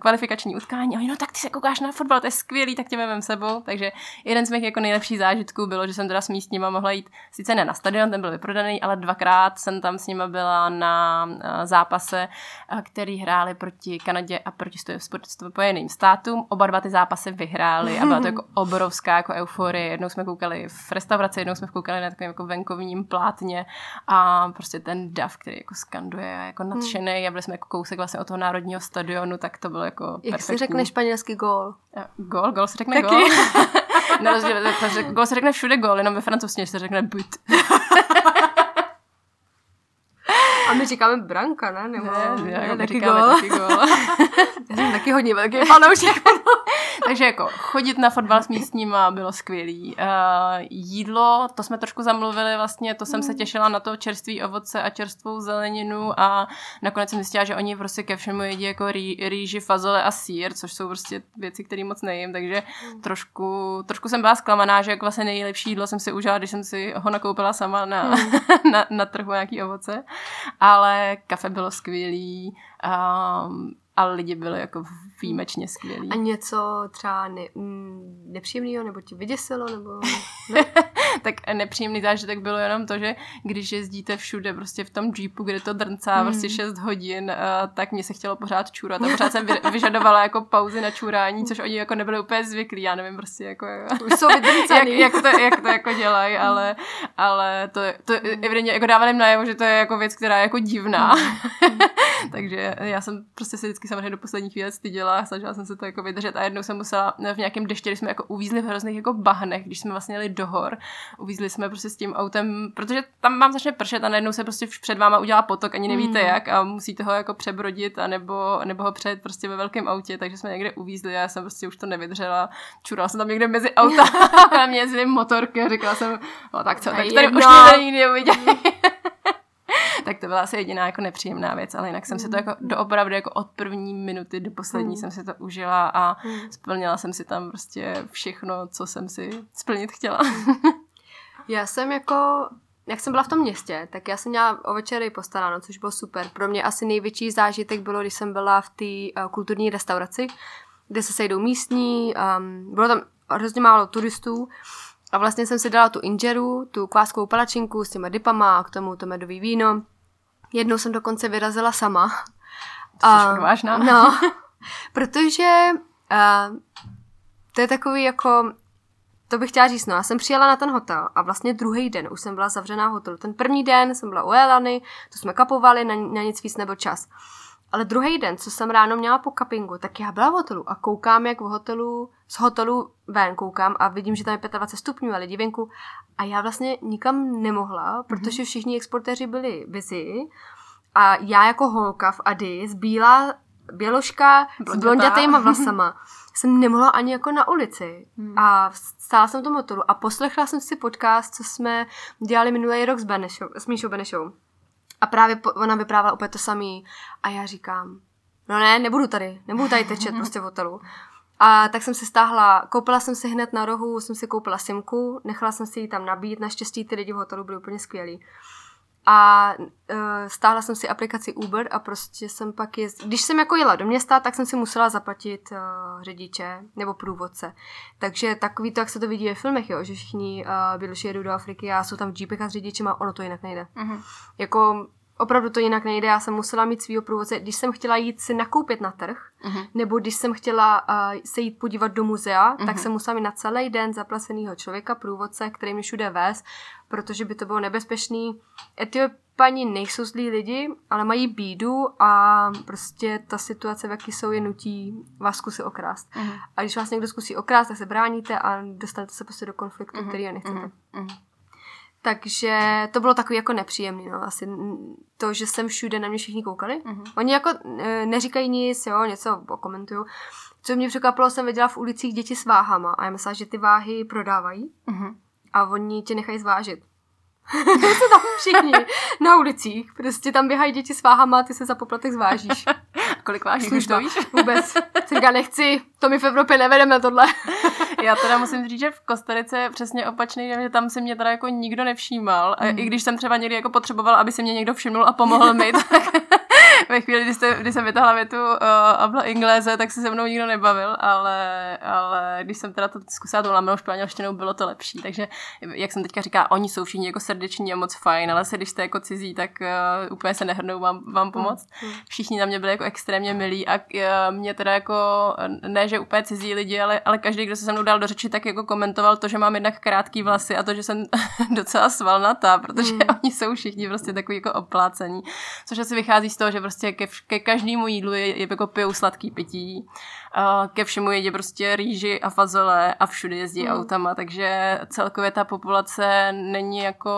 kvalifikační utkání. A no tak ty se koukáš na fotbal, to je skvělý, tak tě vemem sebou. Takže jeden z mých jako nejlepších zážitků bylo, že jsem teda s místníma mohla jít sice ne na stadion, ten byl vyprodaný, ale dvakrát jsem tam s nima byla na eh, zápase, eh, který hráli proti Kanadě a proti spojeným státům. Oba dva ty zápasy vyhráli a byla to jako obrovská jako euforie. Jednou jsme koukali v restauraci, jednou jsme koukali na takovém jako venkovním plátně a prostě ten dav, který jako skanduje jako hmm. nadšený a byli jsme jako kousek vlastně od toho národního stadionu, tak to bylo jako Jak perfektní. si řekne španělský gól? Gól, gól se řekne gól. Na rozdíl, gol se řekne všude gol, jenom ve francouzštině se řekne but. A my říkáme branka, ne? Nebo ne, ne, ne taky gol. Taky gol. Já jsem taky hodně velký fanoušek. Takže jako chodit na fotbal s místníma bylo skvělý. Uh, jídlo, to jsme trošku zamluvili vlastně, to jsem se mm. těšila na to čerstvý ovoce a čerstvou zeleninu a nakonec jsem zjistila, že oni prostě ke všemu jedí jako rý, rýži, fazole a sír, což jsou prostě věci, které moc nejím, takže mm. trošku, trošku jsem byla zklamaná, že jako vlastně nejlepší jídlo jsem si užila, když jsem si ho nakoupila sama na, mm. na, na trhu nějaký ovoce. Ale kafe bylo skvělý. Um, ale lidi byli jako výjimečně skvělí. A něco třeba ne, mm, nepříjemného, nebo ti vyděsilo, nebo... Ne? Tak nepříjemný zážitek bylo jenom to, že když jezdíte všude prostě v tom jeepu, kde to drncá mm. prostě 6 hodin, tak mě se chtělo pořád čůrat a pořád jsem vyžadovala jako pauzy na čůrání, což oni jako nebyli úplně zvyklí, já nevím prostě jako... Už jsou jak, jak, to, jak to jako dělají, ale, ale to, to evidentně jako dávali najevo, že to je jako věc, která je jako divná. Mm. Takže já jsem prostě se vždycky samozřejmě do poslední chvíle styděla, snažila jsem se to jako vydržet a jednou jsem musela v nějakém deště, když jsme jako uvízli v hrozných jako bahnech, když jsme vlastně jeli do hor, uvízli jsme prostě s tím autem, protože tam vám začne pršet a najednou se prostě před váma udělá potok, ani nevíte mm. jak a musíte ho jako přebrodit a nebo, nebo ho přejet prostě ve velkém autě, takže jsme někde uvízli a já jsem prostě už to nevydržela. Čurala jsem tam někde mezi auta a mě jezdili motorky a říkala jsem, no tak co, tak tady už mě nikdy neuviděli. tak to byla asi jediná jako nepříjemná věc, ale jinak jsem si to jako mm. doopravdy jako od první minuty do poslední mm. jsem si to užila a mm. splnila jsem si tam prostě všechno, co jsem si splnit chtěla. já jsem jako jak jsem byla v tom městě, tak já jsem měla o večery postaráno, což bylo super. Pro mě asi největší zážitek bylo, když jsem byla v té uh, kulturní restauraci, kde se sejdou místní, um, bylo tam hrozně málo turistů a vlastně jsem si dala tu inžeru, tu kváskovou palačinku s těma dipama a k tomu to medový víno. Jednou jsem dokonce vyrazila sama. A, vážná. No, protože uh, to je takový jako, to bych chtěla říct, no, já jsem přijela na ten hotel a vlastně druhý den už jsem byla zavřená v hotelu. Ten první den jsem byla u Elany, to jsme kapovali, na, na nic víc nebyl čas. Ale druhý den, co jsem ráno měla po kapingu, tak já byla v hotelu a koukám, jak v hotelu, z hotelu ven koukám a vidím, že tam je 25 stupňů a lidi venku. A já vlastně nikam nemohla, protože mhm. všichni exportéři byli busy. A já jako holka v Adi, z bílá běložka s blondětýma vlasama, jsem nemohla ani jako na ulici. Hmm. A stála jsem v tom hotelu a poslechla jsem si podcast, co jsme dělali minulý rok s, Benešou, s Míšou Benešou. A právě po, ona vyprávěla úplně to samý. A já říkám, no ne, nebudu tady, nebudu tady tečet prostě v hotelu. A tak jsem si stáhla, koupila jsem si hned na rohu, jsem si koupila simku, nechala jsem si ji tam nabít, naštěstí ty lidi v hotelu byli úplně skvělí. A uh, stáhla jsem si aplikaci Uber a prostě jsem pak jezd... Když jsem jako jela do města, tak jsem si musela zaplatit uh, řidiče nebo průvodce. Takže takový to, jak se to vidí ve filmech, jo, že všichni uh, běloši jedou do Afriky a jsou tam v jeepech a s řidičem a ono to jinak nejde. Uh-huh. Jako opravdu to jinak nejde. Já jsem musela mít svýho průvodce, když jsem chtěla jít si nakoupit na trh, uh-huh. nebo když jsem chtěla uh, se jít podívat do muzea, uh-huh. tak jsem musela mít na celý den zaplaceného člověka, průvodce, který mi všude vést, protože by to bylo nebezpečný. Etiopani nejsou zlí lidi, ale mají bídu a prostě ta situace, v jaký jsou, je nutí vás zkusit okrást. Uh-huh. A když vás někdo zkusí okrást, tak se bráníte a dostanete se prostě do konfliktu, uh-huh. který nechcete. Uh-huh. Takže to bylo takový jako nepříjemný, no, asi to, že jsem všude na mě všichni koukali. Uh-huh. Oni jako e, neříkají nic, jo, něco okomentuju. Co mě překvapilo, jsem viděla v ulicích děti s váhama a já myslela, že ty váhy prodávají uh-huh. a oni tě nechají zvážit. to tam všichni na ulicích. Prostě tam běhají děti s váhama a ty se za poplatek zvážíš. Kolik vážíš, už to víš? Vůbec. Říká, nechci, to my v Evropě nevedeme tohle. Já teda musím říct, že v Kostarice je přesně opačný, že tam se mě teda jako nikdo nevšímal. A mm. i když jsem třeba někdy jako potřeboval, aby se mě někdo všimnul a pomohl mi, tak ve chvíli, kdy, jste, kdy jsem vytáhla větu uh, abla ingléze, tak se se mnou nikdo nebavil, ale, ale když jsem teda to zkusila tou lamenou španělštinou, bylo to lepší. Takže, jak jsem teďka říká, oni jsou všichni jako srdeční a moc fajn, ale se když jste jako cizí, tak uh, úplně se nehrnou vám, vám pomoct. Mm, mm. Všichni na mě byli jako extrémně milí a uh, mě teda jako, ne že úplně cizí lidi, ale, ale každý, kdo se se mnou dal do řeči, tak jako komentoval to, že mám jednak krátký vlasy a to, že jsem docela svalnatá, protože mm. oni jsou všichni prostě takový jako oplácení. Což asi vychází z toho, že prostě ke, ke každému jídlu je, je jako pijou sladký pití, a ke všemu jedí prostě rýži a fazole a všude jezdí mm. autama, takže celkově ta populace není jako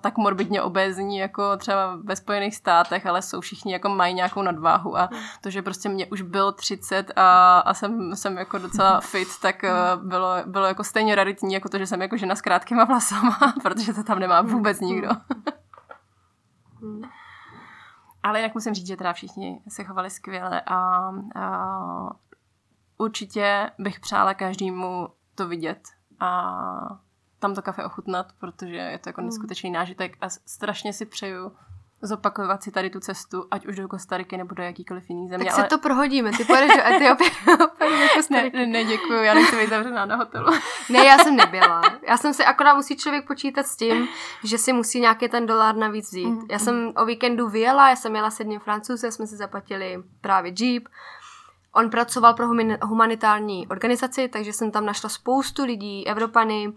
tak morbidně obézní jako třeba ve Spojených státech, ale jsou všichni jako mají nějakou nadváhu a mm. to, že prostě mě už bylo 30 a, a jsem, jsem jako docela fit, tak mm. bylo, bylo jako stejně raritní jako to, že jsem jako žena s krátkýma vlasama, protože to tam nemá vůbec nikdo. Ale jak musím říct, že teda všichni se chovali skvěle a, a určitě bych přála každému to vidět a tam to kafe ochutnat, protože je to jako hmm. neskutečný nážitek a strašně si přeju zopakovat si tady tu cestu, ať už do Kostariky nebo do jakýkoliv jiný země. Tak ale... se to prohodíme, ty pojedeš do Etiopie ne, ne, ne, děkuji, já nechci být zavřená na hotelu. ne, já jsem nebyla. Já jsem si, akorát musí člověk počítat s tím, že si musí nějaký ten dolar navíc vzít. Mm, já jsem o víkendu vyjela, já jsem jela s jedním francouzem, jsme si zaplatili právě jeep, On pracoval pro humanitární organizaci, takže jsem tam našla spoustu lidí, Evropany,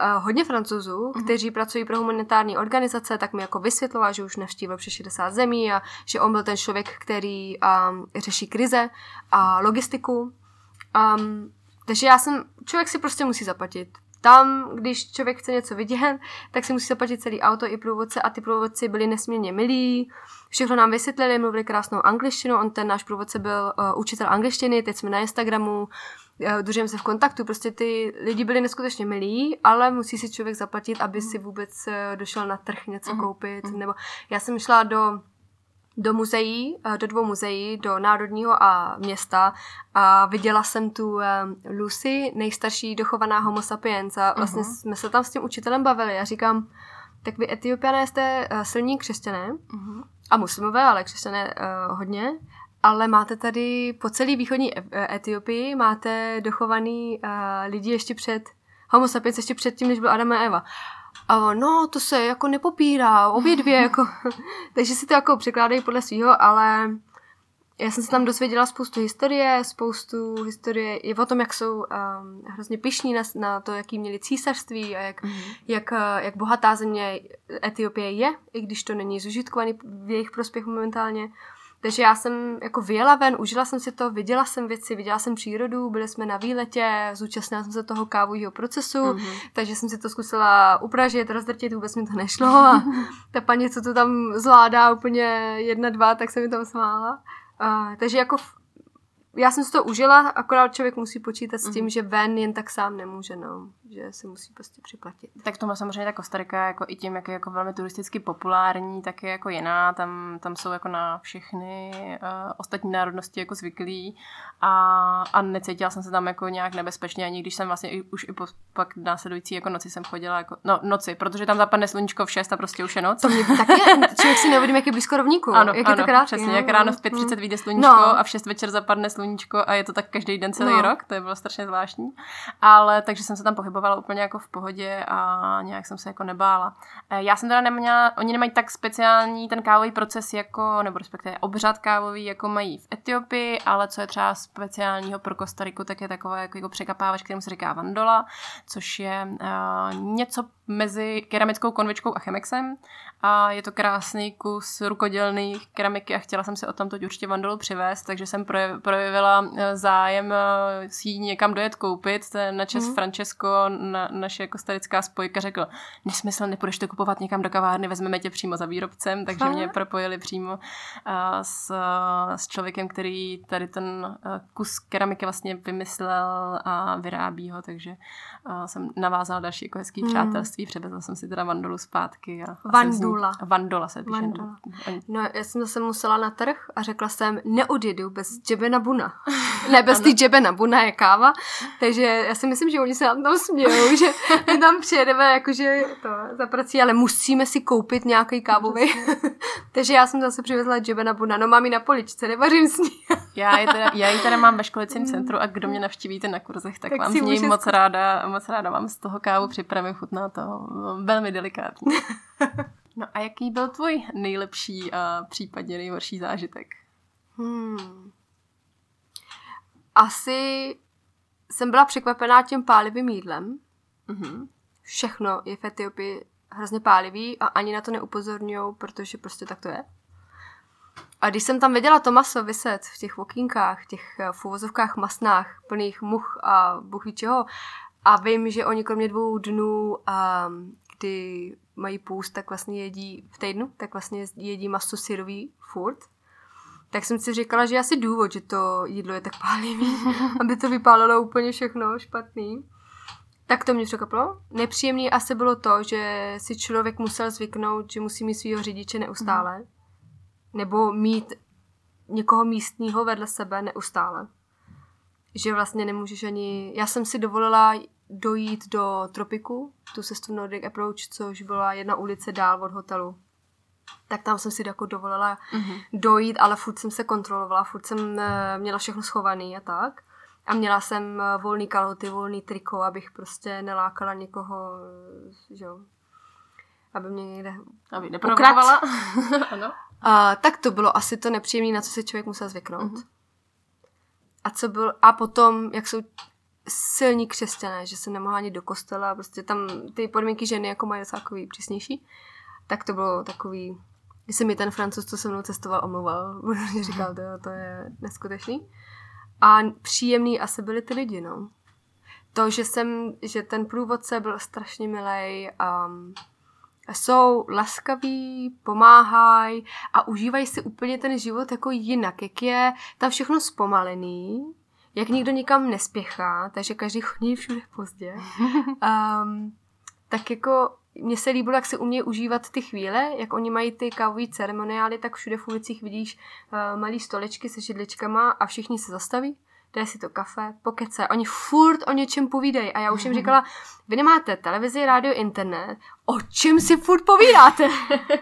eh, hodně francouzů, mm-hmm. kteří pracují pro humanitární organizace, tak mi jako vysvětloval, že už navštívil přes 60 zemí a že on byl ten člověk, který um, řeší krize a logistiku. Um, takže já jsem, člověk si prostě musí zaplatit. Tam, když člověk chce něco vidět, tak si musí zaplatit celý auto i průvodce a ty průvodci byli nesmírně milí. Všechno nám vysvětlili, mluvili krásnou angličtinu, on ten náš průvodce byl uh, učitel angličtiny, teď jsme na Instagramu, uh, držíme se v kontaktu, prostě ty lidi byli neskutečně milí, ale musí si člověk zaplatit, aby si vůbec uh, došel na trh něco uh-huh. koupit, uh-huh. nebo já jsem šla do do muzeí, do dvou muzeí, do Národního a města a viděla jsem tu Lucy, nejstarší dochovaná homo sapiens a vlastně uh-huh. jsme se tam s tím učitelem bavili. Já říkám, tak vy Etiopiané jste silní křesťané, uh-huh a muslimové, ale křesťané uh, hodně. Ale máte tady po celý východní e- Etiopii máte dochovaný uh, lidi ještě před homo sapiens, ještě před tím, než byl Adam a Eva. A no, to se jako nepopírá, obě dvě, jako, takže si to jako překládají podle svého, ale já jsem se tam dozvěděla spoustu historie, spoustu historie i o tom, jak jsou um, hrozně pišní na, na to, jaký měli císařství a jak, mm-hmm. jak, eh, jak bohatá země Etiopie je, i když to není zužitkovaný v jejich prospěch momentálně. Takže já jsem jako vyjela ven, užila jsem si to, viděla jsem věci, viděla jsem přírodu, byli jsme na výletě, zúčastnila jsem se toho kávového procesu, mm-hmm. takže jsem si to zkusila upražit, rozdrtit, vůbec mi to nešlo a ta paní, co to tam zvládá úplně jedna, dva, tak se mi tam smála. Uh, takže jako já jsem si to užila, akorát člověk musí počítat s tím, mm-hmm. že ven jen tak sám nemůže, no. Že si musí prostě připlatit. Tak to má samozřejmě ta Kostarika jako i tím, jak je jako velmi turisticky populární, tak je jako jiná. Tam, tam jsou jako na všechny uh, ostatní národnosti jako zvyklí a, a necítila jsem se tam jako nějak nebezpečně, ani když jsem vlastně i, už i po, pak následující jako noci jsem chodila jako, no noci, protože tam zapadne sluníčko v 6 a prostě už je noc. To mě taky, člověk si neuvědomí, jak je blízko rovníku. Ano, jak ano, je to krátké. přesně, jak ráno v 5.30 vyjde sluníčko no. a v 6 večer zapadne sluníčko sluníčko a je to tak každý den celý no. rok, to je bylo strašně zvláštní. Ale takže jsem se tam pohybovala úplně jako v pohodě a nějak jsem se jako nebála. Eh, já jsem teda neměla, oni nemají tak speciální ten kávový proces jako, nebo respektive obřad kávový, jako mají v Etiopii, ale co je třeba speciálního pro Kostariku, tak je takové jako, jako překapávač, kterým se říká vandola, což je uh, něco mezi keramickou konvičkou a chemexem a je to krásný kus rukodělný keramiky a chtěla jsem si o tomto určitě vandolu přivést, takže jsem projevila eh, zájem eh, si ji někam dojet koupit. Ten načes mm. Francesco, na, naše kostarická spojka, řekl, nesmysl, nepůjdeš to kupovat někam do kavárny, vezmeme tě přímo za výrobcem, takže mě propojili přímo uh, s, s člověkem, který tady ten kus keramiky vlastně vymyslel a vyrábí ho, takže jsem navázala další jako hezký mm. přátelství, převezla jsem si teda vandolu zpátky. A, Vandula. A Vandola se píše. Vandola. No, já jsem zase musela na trh a řekla jsem, neodjedu bez džebena buna. ne, bez ty džebena. Buna je káva. Takže já si myslím, že oni se nám tam smějou, že my tam přijedeme jakože to za prací, ale musíme si koupit nějaký kávový. takže já jsem zase přivezla džebena buna. No mám ji na poličce, nevařím s ní. já, ji teda, já ji teda mám ve školicím centru a kdo mě navštívíte na kurzech, tak, tak vám z něj moc ráda, moc ráda vám z toho kávu připravím, chutná to velmi delikátně. No a jaký byl tvůj nejlepší a případně nejhorší zážitek? Hmm. Asi jsem byla překvapená tím pálivým jídlem. Mm-hmm. Všechno je v Etiopii hrozně pálivý a ani na to neupozorňují, protože prostě tak to je. A když jsem tam viděla to maso vyset v těch okýnkách, v těch eh, v uvozovkách masnách, plných much a buchy čeho, a vím, že oni kromě dvou dnů, um, kdy mají půst, tak vlastně jedí v týdnu, tak vlastně jedí maso syrový furt. Tak jsem si říkala, že asi důvod, že to jídlo je tak pálivý, aby to vypálilo úplně všechno špatný. Tak to mě překvapilo. Nepříjemný asi bylo to, že si člověk musel zvyknout, že musí mít svého řidiče neustále. Mm. Nebo mít někoho místního vedle sebe neustále. Že vlastně nemůžeš ani... Já jsem si dovolila dojít do tropiku, tu cestu Nordic Approach, což byla jedna ulice dál od hotelu. Tak tam jsem si jako dovolila mm-hmm. dojít, ale furt jsem se kontrolovala, furt jsem eh, měla všechno schovaný a tak. A měla jsem eh, volný kalhoty, volný triko, abych prostě nelákala někoho, eh, že jo, aby mě někde aby neprovokovala. ano. A, tak to bylo asi to nepříjemné, na co se člověk musel zvyknout. Mm-hmm. A co byl, a potom, jak jsou silní křesťané, že se nemohla ani do kostela, prostě tam ty podmínky ženy jako mají docela přísnější, tak to bylo takový, když se mi ten francouz, co se mnou cestoval, omlouval, protože říkal, to, to je neskutečný. A příjemný asi byli ty lidi, no. To, že jsem, že ten průvodce byl strašně milej a jsou laskaví, pomáhají a užívají si úplně ten život jako jinak, jak je tam všechno zpomalený, jak nikdo nikam nespěchá, takže každý chodí všude pozdě, um, tak jako mně se líbilo, jak se umějí užívat ty chvíle, jak oni mají ty kávové ceremoniály, tak všude v ulicích vidíš uh, malý stolečky se židličkama a všichni se zastaví dej si to kafe, pokece. Oni furt o něčem povídají. A já už jim říkala, vy nemáte televizi, rádio, internet, o čem si furt povídáte?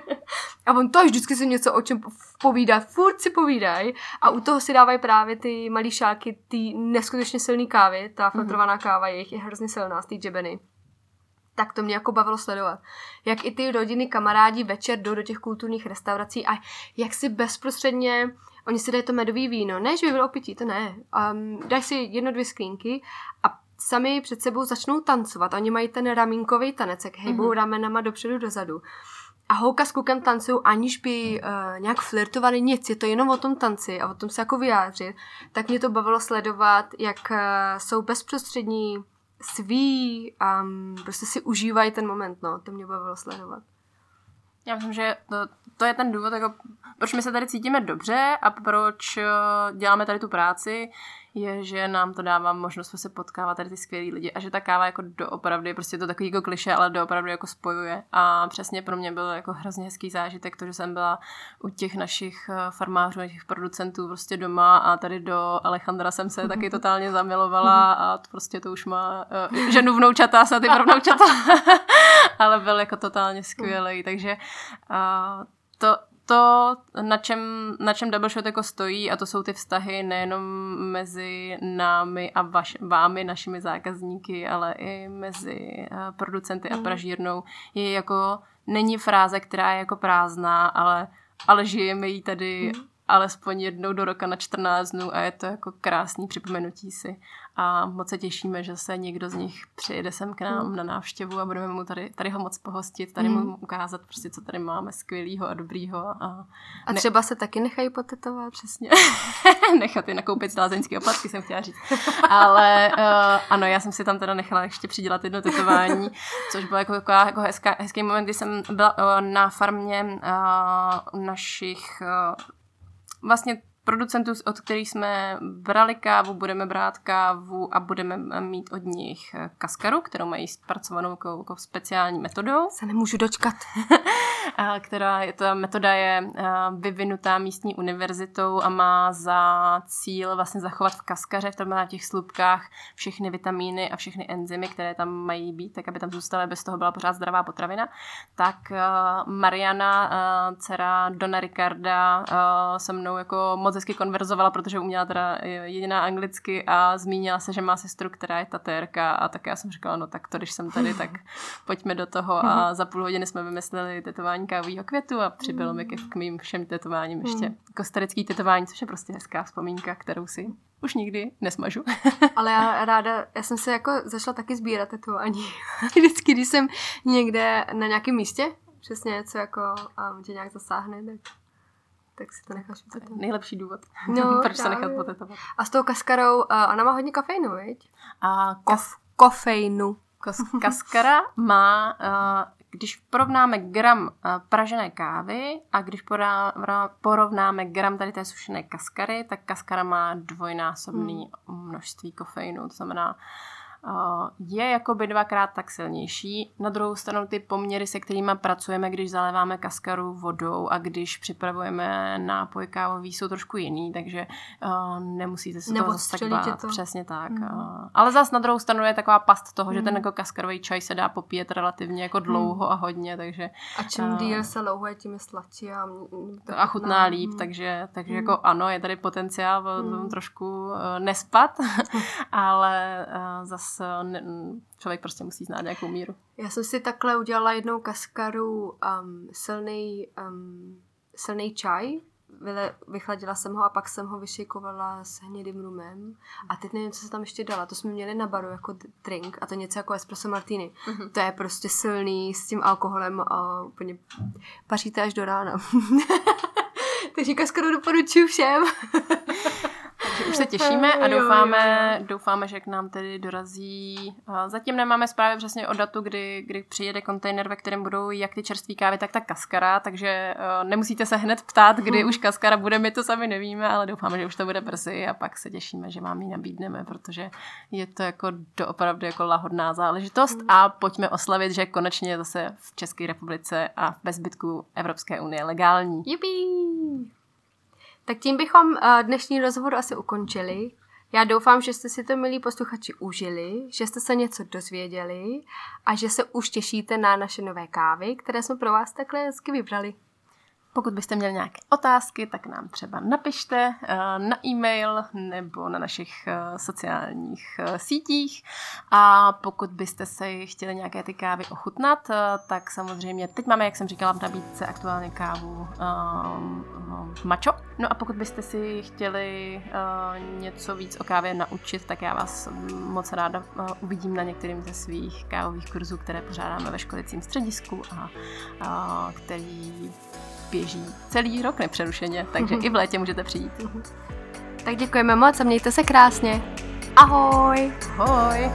a on to vždycky si něco o čem povídá, furt si povídají. A u toho si dávají právě ty malé šálky, ty neskutečně silné kávy, ta mhm. filtrovaná káva jejich je hrozně silná z té džebeny tak to mě jako bavilo sledovat. Jak i ty rodiny, kamarádi večer jdou do těch kulturních restaurací a jak si bezprostředně Oni si dají to medový víno, ne, že by bylo opití, to ne. Um, dají si jedno, dvě sklínky a sami před sebou začnou tancovat. Oni mají ten ramínkový tanec, jak hejbou mm-hmm. ramenama dopředu, dozadu. A holka s klukem tancují, aniž by uh, nějak flirtovali nic, je to jenom o tom tanci a o tom se jako vyjádřit. Tak mě to bavilo sledovat, jak uh, jsou bezprostřední, sví a um, prostě si užívají ten moment, no. To mě bavilo sledovat. Já myslím, že to, to je ten důvod, jako, proč my se tady cítíme dobře a proč eh, děláme tady tu práci, je, že nám to dává možnost se potkávat tady ty skvělí lidi a že ta káva jako doopravdy, prostě je to takový jako kliše, ale doopravdy jako spojuje. A přesně pro mě byl jako hrozně hezký zážitek to, že jsem byla u těch našich eh, farmářů a těch producentů prostě doma a tady do Alejandra jsem se taky totálně zamilovala a to prostě to už má uh, ženu vnoučata, se ty pro vnoučata, ale byl jako totálně skvělý, takže uh, to, to, na čem, na čem Double Shot jako stojí, a to jsou ty vztahy nejenom mezi námi a vaš, vámi, našimi zákazníky, ale i mezi uh, producenty a mhm. pražírnou, je jako, není fráze, která je jako prázdná, ale, ale žijeme ji tady mm alespoň jednou do roka na 14 dnů a je to jako krásný připomenutí si a moc se těšíme, že se někdo z nich přijede sem k nám mm. na návštěvu a budeme mu tady, tady ho moc pohostit, tady mm. mu ukázat prostě, co tady máme skvělýho a dobrýho. A, a třeba ne... se taky nechají potetovat. Přesně. Nechat je nakoupit lázeňský opatky, jsem chtěla říct. Ale uh, ano, já jsem si tam teda nechala ještě přidělat jedno tetování, což bylo jako, jako, jako hezká, hezký moment, kdy jsem byla uh, na farmě uh, našich uh, vlastně producentů, od kterých jsme brali kávu, budeme brát kávu a budeme mít od nich kaskaru, kterou mají zpracovanou jako, jako speciální metodou. Se nemůžu dočkat. která je, ta metoda je vyvinutá místní univerzitou a má za cíl vlastně zachovat v kaskaře, v tom na těch slupkách všechny vitamíny a všechny enzymy, které tam mají být, tak aby tam zůstaly, bez toho byla pořád zdravá potravina. Tak Mariana, dcera Dona Ricarda, se mnou jako moc hezky konverzovala, protože uměla teda jediná anglicky a zmínila se, že má sestru, která je tatérka a tak já jsem říkala, no tak to, když jsem tady, tak pojďme do toho a za půl hodiny jsme vymysleli tetování kávového květu a přibylo mi k mým všem tetováním ještě kostarický tetování, což je prostě hezká vzpomínka, kterou si už nikdy nesmažu. Ale já ráda, já jsem se jako začala taky sbírat tetování. Vždycky, když jsem někde na nějakém místě, přesně něco jako a tě nějak zasáhne, tak tak si to necháš potetovat. Nejlepší důvod, no, proč se nechat potetovat. A s tou kaskarou, uh, ona má hodně kafeinu, viď? A kas- kofeinu. Kas- kaskara má, uh, když porovnáme gram uh, pražené kávy a když porovnáme gram tady té sušené kaskary, tak kaskara má dvojnásobný hmm. množství kofeinu, to znamená je jako by dvakrát tak silnější. Na druhou stranu ty poměry, se kterými pracujeme, když zaléváme kaskaru vodou a když připravujeme nápoj kávový, jsou trošku jiný, takže uh, nemusíte se Nebo to tak bát. To. Přesně tak. Mm. Ale zase na druhou stranu je taková past toho, mm. že ten jako kaskarový čaj se dá popíjet relativně jako dlouho mm. a hodně, takže... A čím uh, díl se louhuje, tím je sladší a... A chutná líp, mm. takže, takže mm. jako ano, je tady potenciál mm. trošku nespat, ale uh, zase ne, člověk prostě musí znát nějakou míru. Já jsem si takhle udělala jednou kaskaru um, silný, um, silný čaj, Vyle, vychladila jsem ho a pak jsem ho vyšejkovala s hnědým rumem. A teď nevím, co se tam ještě dala. To jsme měli na baru jako drink a to něco jako espresso martini. Mm-hmm. To je prostě silný s tím alkoholem a úplně paříte až do rána. Takže kaskaru doporučuji všem. Už se těšíme a doufáme, doufáme, že k nám tedy dorazí. Zatím nemáme zprávy přesně o datu, kdy, kdy přijede kontejner, ve kterém budou jak ty čerstvé kávy, tak ta kaskara, takže eh, nemusíte se hned ptát, kdy už kaskara bude, my to sami nevíme, ale doufáme, že už to bude brzy a pak se těšíme, že vám ji nabídneme, protože je to jako doopravdy jako lahodná záležitost a pojďme oslavit, že konečně zase v České republice a ve zbytku Evropské unie legální. Jupi! Tak tím bychom uh, dnešní rozhovor asi ukončili. Já doufám, že jste si to, milí posluchači, užili, že jste se něco dozvěděli a že se už těšíte na naše nové kávy, které jsme pro vás takhle hezky vybrali. Pokud byste měli nějaké otázky, tak nám třeba napište eh, na e-mail nebo na našich eh, sociálních eh, sítích. A pokud byste se chtěli nějaké ty kávy ochutnat, tak samozřejmě teď máme, jak jsem říkala, v nabídce aktuálně kávu um, mačo. No a pokud byste si chtěli uh, něco víc o kávě naučit, tak já vás moc ráda uh, uvidím na některým ze svých kávových kurzů, které pořádáme ve školicím středisku a uh, který běží celý rok nepřerušeně, takže i v létě můžete přijít. Tak děkujeme moc a mějte se krásně. Ahoj! Ahoj!